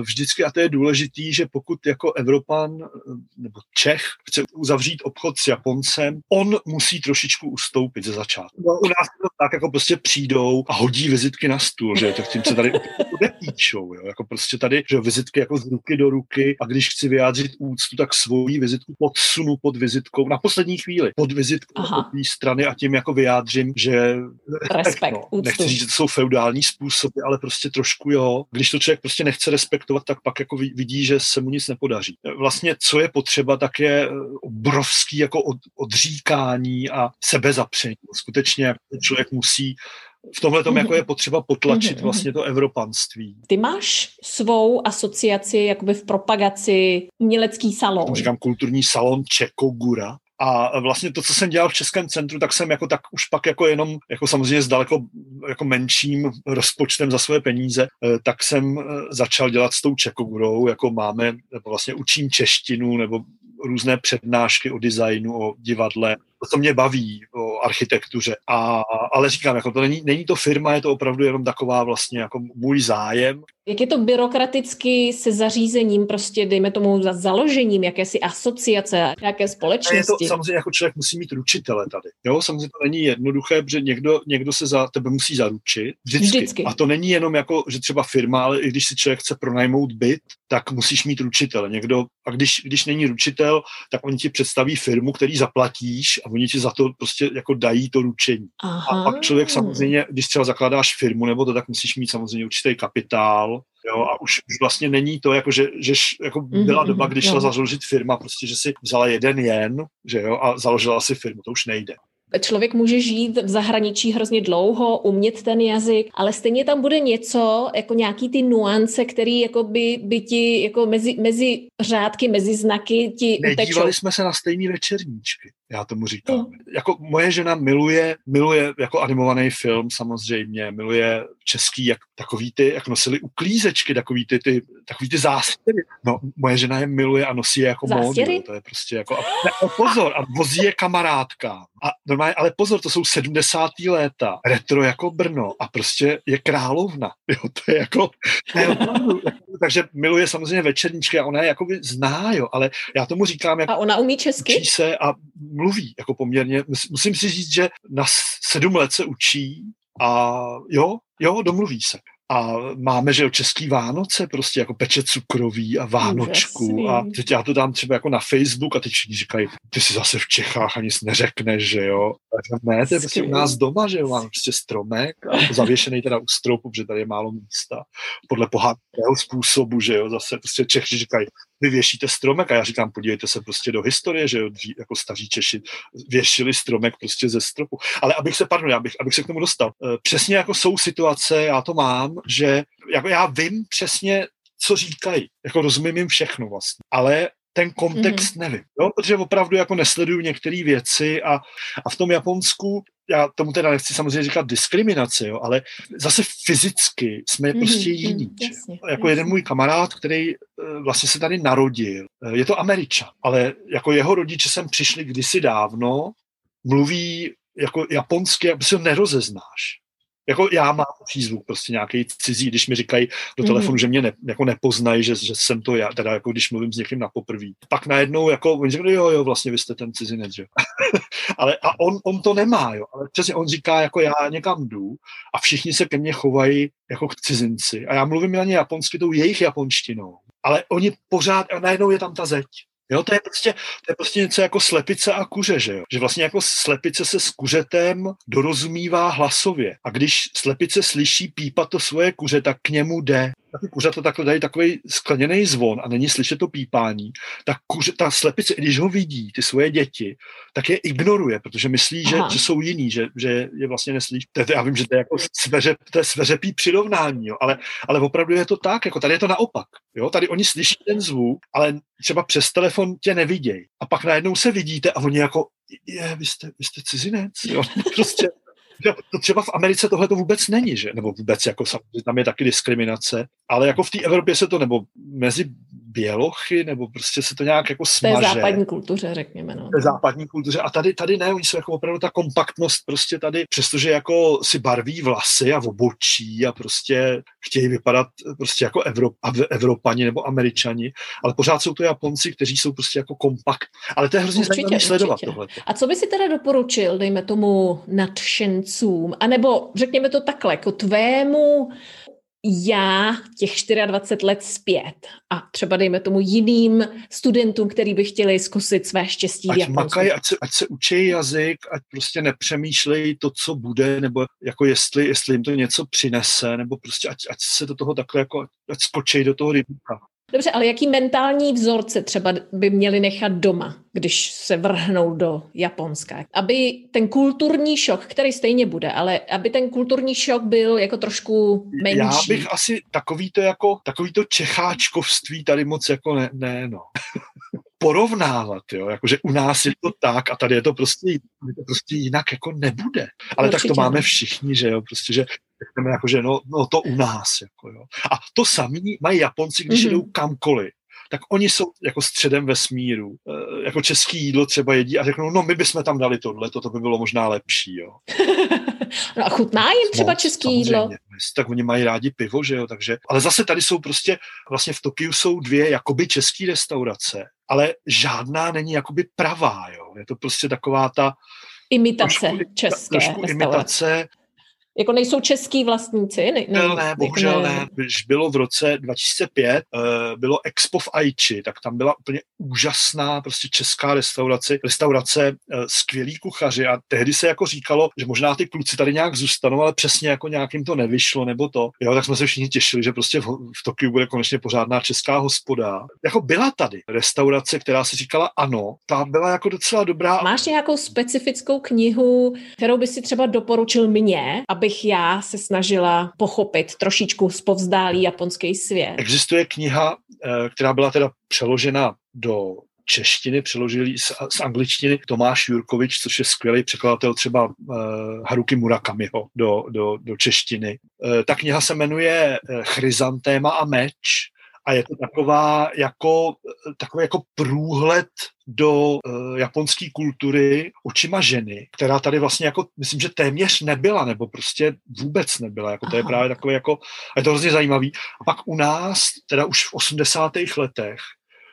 vždycky, a to je důležitý, že pokud jako Evropan eh, nebo Čech chce uzavřít obchod s Japoncem, on musí trošičku ustoupit ze začátku. No, u nás to tak jako prostě přijdou a hodí vizitky na stůl, že tak tím se tady odepíčou, jo? jako prostě tady, že vizitky jako z ruky do ruky a když chci vyjádřit úctu, tak svoji vizitku podsunu pod vizitkou na poslední chvíli, pod vizitkou Aha. té strany a tím jako vyjádřím, že respekt, no, nechci říct, že to jsou feudální způsoby, ale prostě trošku jo, když to člověk prostě nechce respektovat, tak pak jako vidí, že se mu nic nepodaří. Vlastně, co je potřeba, tak je eh, obrovský jako od, odříkání a sebezapření. Skutečně člověk musí v tomhle tom, jako je potřeba potlačit mhm, vlastně to evropanství. Ty máš svou asociaci jakoby v propagaci umělecký salon. Říkám kulturní salon Čekogura, a vlastně to, co jsem dělal v Českém centru, tak jsem jako tak už pak jako jenom, jako samozřejmě s daleko jako menším rozpočtem za své peníze, eh, tak jsem eh, začal dělat s tou Čekogurou, jako máme, nebo vlastně učím češtinu, nebo různé přednášky o designu, o divadle, co mě baví, o architektuře. A, ale říkám, jako to není, není to firma, je to opravdu jenom taková vlastně jako můj zájem. Jak je to byrokraticky se zařízením, prostě dejme tomu za založením jakési asociace, nějaké společnosti? Je to, samozřejmě jako člověk musí mít ručitele tady. Jo, samozřejmě to není jednoduché, protože někdo, někdo se za tebe musí zaručit. Vždycky. Vždycky. A to není jenom jako, že třeba firma, ale i když si člověk chce pronajmout byt, tak musíš mít ručitele. Někdo, a když, když není ručitel, tak oni ti představí firmu, který zaplatíš a oni ti za to prostě jako dají to ručení. Aha. A pak člověk samozřejmě, když třeba zakládáš firmu nebo to, tak musíš mít samozřejmě určitý kapitál, Jo, a už, už vlastně není to, jako že, že jako mhm, byla doba, mhm, kdy šla založit firma, prostě, že si vzala jeden jen, že jo, a založila si firmu, to už nejde. Člověk může žít v zahraničí hrozně dlouho, umět ten jazyk, ale stejně tam bude něco, jako nějaký ty nuance, který jako by, by ti jako mezi, mezi řádky, mezi znaky ti Nedívali utečou. jsme se na stejný večerníčky já tomu říkám. Mm. Jako moje žena miluje, miluje jako animovaný film samozřejmě, miluje český, jak takový ty, jak nosili uklízečky, takový ty, ty, takový ty zástěry. No, moje žena je miluje a nosí je jako módu. To je prostě jako, a, ne, a pozor, a vozí je kamarádka. A normálně, ale pozor, to jsou 70. léta, retro jako Brno a prostě je královna. Jo, to je jako, to je opravdu, takže miluje samozřejmě večerníčky a ona je jako zná, jo, ale já tomu říkám, jako a ona umí česky? se a mluví jako poměrně. Musím si říct, že na sedm let se učí a jo, jo, domluví se. A máme, že jo, český Vánoce, prostě jako peče cukroví a Vánočku. Úžasný. A teď já to dám třeba jako na Facebook a teď všichni říkají, ty jsi zase v Čechách a nic neřekneš, že jo. A ne, to je prostě u nás doma, že jo, mám prostě stromek a zavěšený teda u stropu, protože tady je málo místa. Podle pohádkého způsobu, že jo, zase prostě Češi říkají, vy věšíte stromek a já říkám, podívejte se prostě do historie, že jako staří Češi věšili stromek prostě ze stropu. Ale abych se, pardon, abych, abych se k tomu dostal. Eh, přesně jako jsou situace, já to mám, že jako já vím přesně, co říkají. Jako rozumím jim všechno vlastně. Ale ten kontext mm-hmm. nevím, jo? protože opravdu jako nesleduju některé věci a, a v tom Japonsku, já tomu teda nechci samozřejmě říkat diskriminace, jo, ale zase fyzicky jsme mm-hmm. prostě jiní. Mm, jasně, jako jasně. jeden můj kamarád, který eh, vlastně se tady narodil, eh, je to Američan, ale jako jeho rodiče sem přišli kdysi dávno, mluví jako japonsky, aby si ho nerozeznáš. Jako já mám přízvuk prostě nějaký cizí, když mi říkají do telefonu, mm. že mě ne, jako nepoznají, že, že jsem to já, teda jako když mluvím s někým na poprví. Pak najednou jako oni řekli, jo, jo, vlastně vy jste ten cizinec, že ale a on, on to nemá, jo, ale přesně on říká, jako já někam jdu a všichni se ke mně chovají jako k cizinci a já mluvím na ně japonsky tou jejich japonštinou, ale oni pořád, a najednou je tam ta zeď. Jo, to je prostě, to je prostě něco jako slepice a kuře, že jo? Že vlastně jako slepice se s kuřetem dorozumívá hlasově. A když slepice slyší pípat to svoje kuře, tak k němu jde ty kuřata takhle dají takový skleněný zvon a není slyšet to pípání, tak kuře, ta slepice, když ho vidí, ty svoje děti, tak je ignoruje, protože myslí, že, že jsou jiný, že, že je vlastně neslyší. Já vím, že to je jako sveře, to je sveřepý přirovnání, jo, ale, ale opravdu je to tak, jako tady je to naopak. Jo? Tady oni slyší ten zvuk, ale třeba přes telefon tě nevidějí. A pak najednou se vidíte a oni jako, je, vy jste, vy jste cizinec, jo? prostě to třeba v Americe tohle to vůbec není, že? Nebo vůbec, jako tam je taky diskriminace, ale jako v té Evropě se to, nebo mezi bělochy, nebo prostě se to nějak jako smaže. To je západní kultuře, řekněme. No. To je západní kultuře. A tady, tady ne, oni jsou jako opravdu ta kompaktnost prostě tady, přestože jako si barví vlasy a obočí a prostě chtějí vypadat prostě jako Evrop, Evropani nebo Američani, ale pořád jsou to Japonci, kteří jsou prostě jako kompakt. Ale to je hrozně zajímavé sledovat tohle. A co by si teda doporučil, dejme tomu nadšencům, anebo řekněme to takhle, jako tvému já těch 24 let zpět a třeba dejme tomu jiným studentům, který by chtěli zkusit své štěstí ať v Japonsku. Makaj, ať, se, ať se učí jazyk, ať prostě nepřemýšlejí to, co bude, nebo jako jestli, jestli jim to něco přinese, nebo prostě ať, ať se do toho takhle jako, ať skočí do toho rybníka. Dobře, ale jaký mentální vzorce třeba by měli nechat doma, když se vrhnou do Japonska? Aby ten kulturní šok, který stejně bude, ale aby ten kulturní šok byl jako trošku menší. Já bych asi takový to jako, takový to čecháčkovství tady moc jako ne, ne no. porovnávat, jo, jakože u nás je to tak a tady je to prostě, to prostě jinak jako nebude. Ale Určitě. tak to máme všichni, že jo, prostě, že řekneme jako, že no, no to u nás, jako jo. A to samý mají Japonci, když mm-hmm. jdou kamkoliv tak oni jsou jako středem vesmíru. E, jako český jídlo třeba jedí a řeknou, no my bychom tam dali tohle, to, to by bylo možná lepší, jo. no a chutná jim třeba český jídlo? Tak oni mají rádi pivo, že jo, takže, ale zase tady jsou prostě, vlastně v Tokiu jsou dvě jakoby české restaurace, ale žádná není jakoby pravá, jo. Je to prostě taková ta imitace trošku, české trošku imitace Jako nejsou český vlastníci? Ne, ne, ne bohužel ne. Když bylo v roce 2005, uh, eh, bylo Expo v Aichi, tak tam byla úplně úžasná prostě česká restaurace, restaurace uh, skvělí kuchaři a tehdy se jako říkalo, že možná ty kluci tady nějak zůstanou, ale přesně jako nějakým to nevyšlo nebo to. Jo, tak jsme se všichni těšili, že prostě v, v Tokiu bude konečně pořádná česká hospoda. Jako byla tady restaurace, která se říkala ano, ta byla jako docela dobrá. Máš nějakou specifickou knihu, kterou by si třeba doporučil mně, abych já se snažila pochopit trošičku zpovzdálý japonský svět? Existuje kniha, eh, která byla teda přeložena do češtiny, přeložili z, z angličtiny Tomáš Jurkovič, což je skvělý překladatel třeba uh, Haruki Murakamiho do, do, do češtiny. Uh, ta kniha se jmenuje Chryzantéma a meč a je to taková jako, takový jako průhled do uh, japonské kultury očima ženy, která tady vlastně jako, myslím, že téměř nebyla, nebo prostě vůbec nebyla. Jako to je právě takové jako, a je to hrozně zajímavý. A pak u nás, teda už v 80. letech,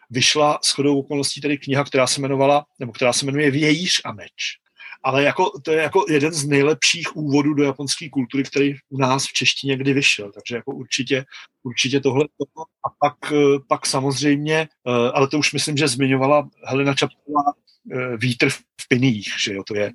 vyšla s chodou okolností tedy kniha, která se jmenovala, nebo která se jmenuje Vějíř a meč ale jako, to je jako jeden z nejlepších úvodů do japonské kultury, který u nás v češtině kdy vyšel, takže jako určitě, určitě tohle. A pak, eh, pak samozřejmě, eh, ale to už myslím, že zmiňovala Helena Čapová eh, Vítr v piných, že jo, to je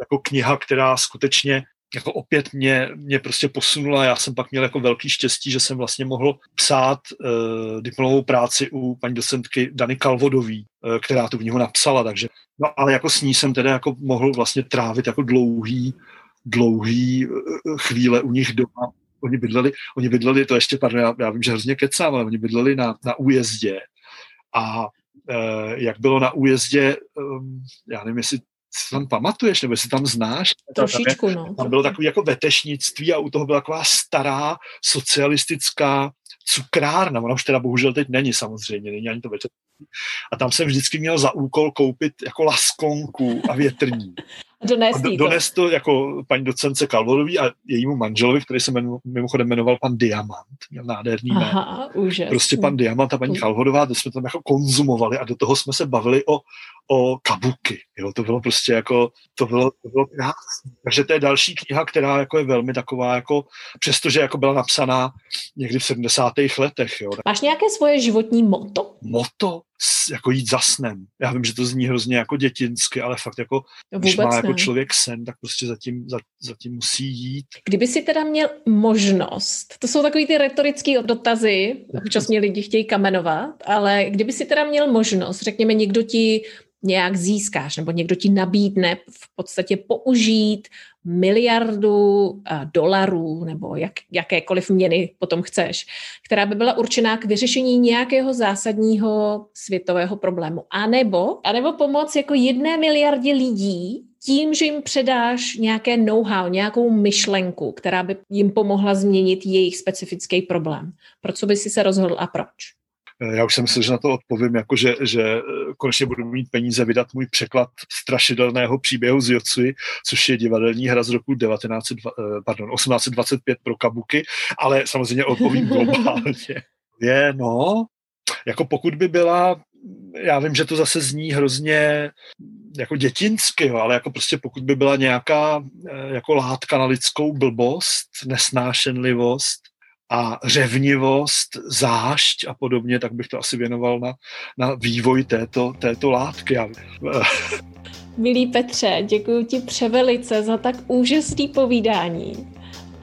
jako kniha, která skutečně jako opět mě, mě prostě posunula. Já jsem pak měl jako velký štěstí, že jsem vlastně mohl psát uh, diplomovou práci u paní docentky Dany Kalvodový, uh, která tu knihu napsala, takže no ale jako s ní jsem teda jako mohl vlastně trávit jako dlouhý, dlouhý uh, chvíle u nich doma. Oni bydleli, oni bydleli, to ještě, pardon, já, já vím, že hrozně kecám, ale oni bydleli na, na újezdě a jak bylo na újezdě, já nevím, jestli si tam pamatuješ, nebo si tam znáš? Trošičku, no. Tam bylo takové jako vetešnictví a u toho byla taková stará socialistická cukrárna, ona už teda bohužel teď není samozřejmě, není ani to večer. A tam jsem vždycky měl za úkol koupit jako laskonku a větrní. Dones, do, dones to jako paní docence Kalvodový a jejímu manželovi, který se jmenu, mimochodem jmenoval pan Diamant, měl nádherný Aha, úžasný. Prostě pan Diamant a paní Kalvodová, to jsme tam jako konzumovali a do toho jsme se bavili o, o kabuky. Jo, to bylo prostě jako, to bylo, to bylo krásné. Takže to je další kniha, která jako je velmi taková, jako, přestože jako byla napsaná někdy v 70. letech. Jo. Máš nějaké svoje životní moto? Moto? jako jít za snem. Já vím, že to zní hrozně jako dětinsky, ale fakt jako, Vůbec když má jako člověk sen, tak prostě zatím, za, zatím musí jít. Kdyby si teda měl možnost, to jsou takový ty retorické dotazy, občas mě lidi chtějí kamenovat, ale kdyby si teda měl možnost, řekněme, někdo ti nějak získáš, nebo někdo ti nabídne v podstatě použít miliardu eh, dolarů nebo jak, jakékoliv měny potom chceš, která by byla určená k vyřešení nějakého zásadního světového problému. A nebo, a nebo pomoc jako jedné miliardě lidí tím, že jim předáš nějaké know-how, nějakou myšlenku, která by jim pomohla změnit jejich specifický problém. Pro co by si se rozhodl a proč? Eh, já už jsem myslel, že na to odpovím, jako že, že eh, konečně budu mít peníze vydat můj překlad strašidelného příběhu z Jocui, což je divadelní hra z roku 19, eh, pardon, 1825 pro kabuky, ale samozřejmě odpovím globálně. Je, no, jako pokud by byla, já vím, že to zase zní hrozně jako dětinsky, jo, ale jako prostě pokud by byla nějaká jako látka na lidskou blbost, nesnášenlivost, a řevnivost, zášť a podobně, tak bych to asi věnoval na, na vývoj této, této látky. Milý Petře, děkuji ti převelice za tak úžasný povídání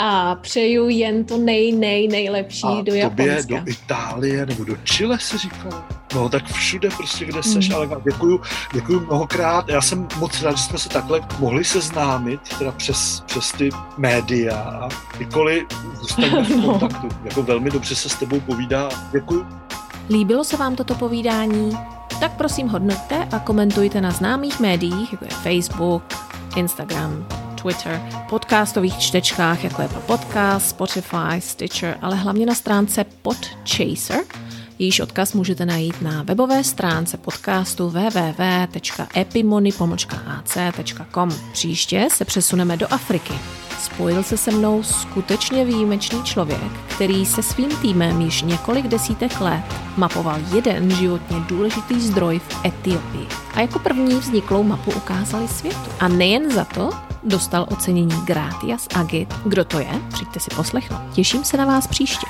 a přeju jen to nej, nej, nejlepší a do Japonska. do Itálie nebo do Chile se říká. No tak všude prostě, kde seš, mm. ale děkuju, děkuju mnohokrát. Já jsem moc rád, že jsme se takhle mohli seznámit, teda přes, přes ty média a kdykoliv zůstaneme v no. kontaktu. Jako velmi dobře se s tebou povídá. Děkuju. Líbilo se vám toto povídání? Tak prosím hodnoťte a komentujte na známých médiích, jako je Facebook, Instagram, Twitter, podcastových čtečkách, jako je Podcast, Spotify, Stitcher, ale hlavně na stránce Podchaser, jejíž odkaz můžete najít na webové stránce podcastu www.epimony.ac.com. Příště se přesuneme do Afriky. Spojil se se mnou skutečně výjimečný člověk, který se svým týmem již několik desítek let mapoval jeden životně důležitý zdroj v Etiopii. A jako první vzniklou mapu ukázali světu. A nejen za to, dostal ocenění Gratias Agit. Kdo to je? Přijďte si poslechnout. Těším se na vás příště.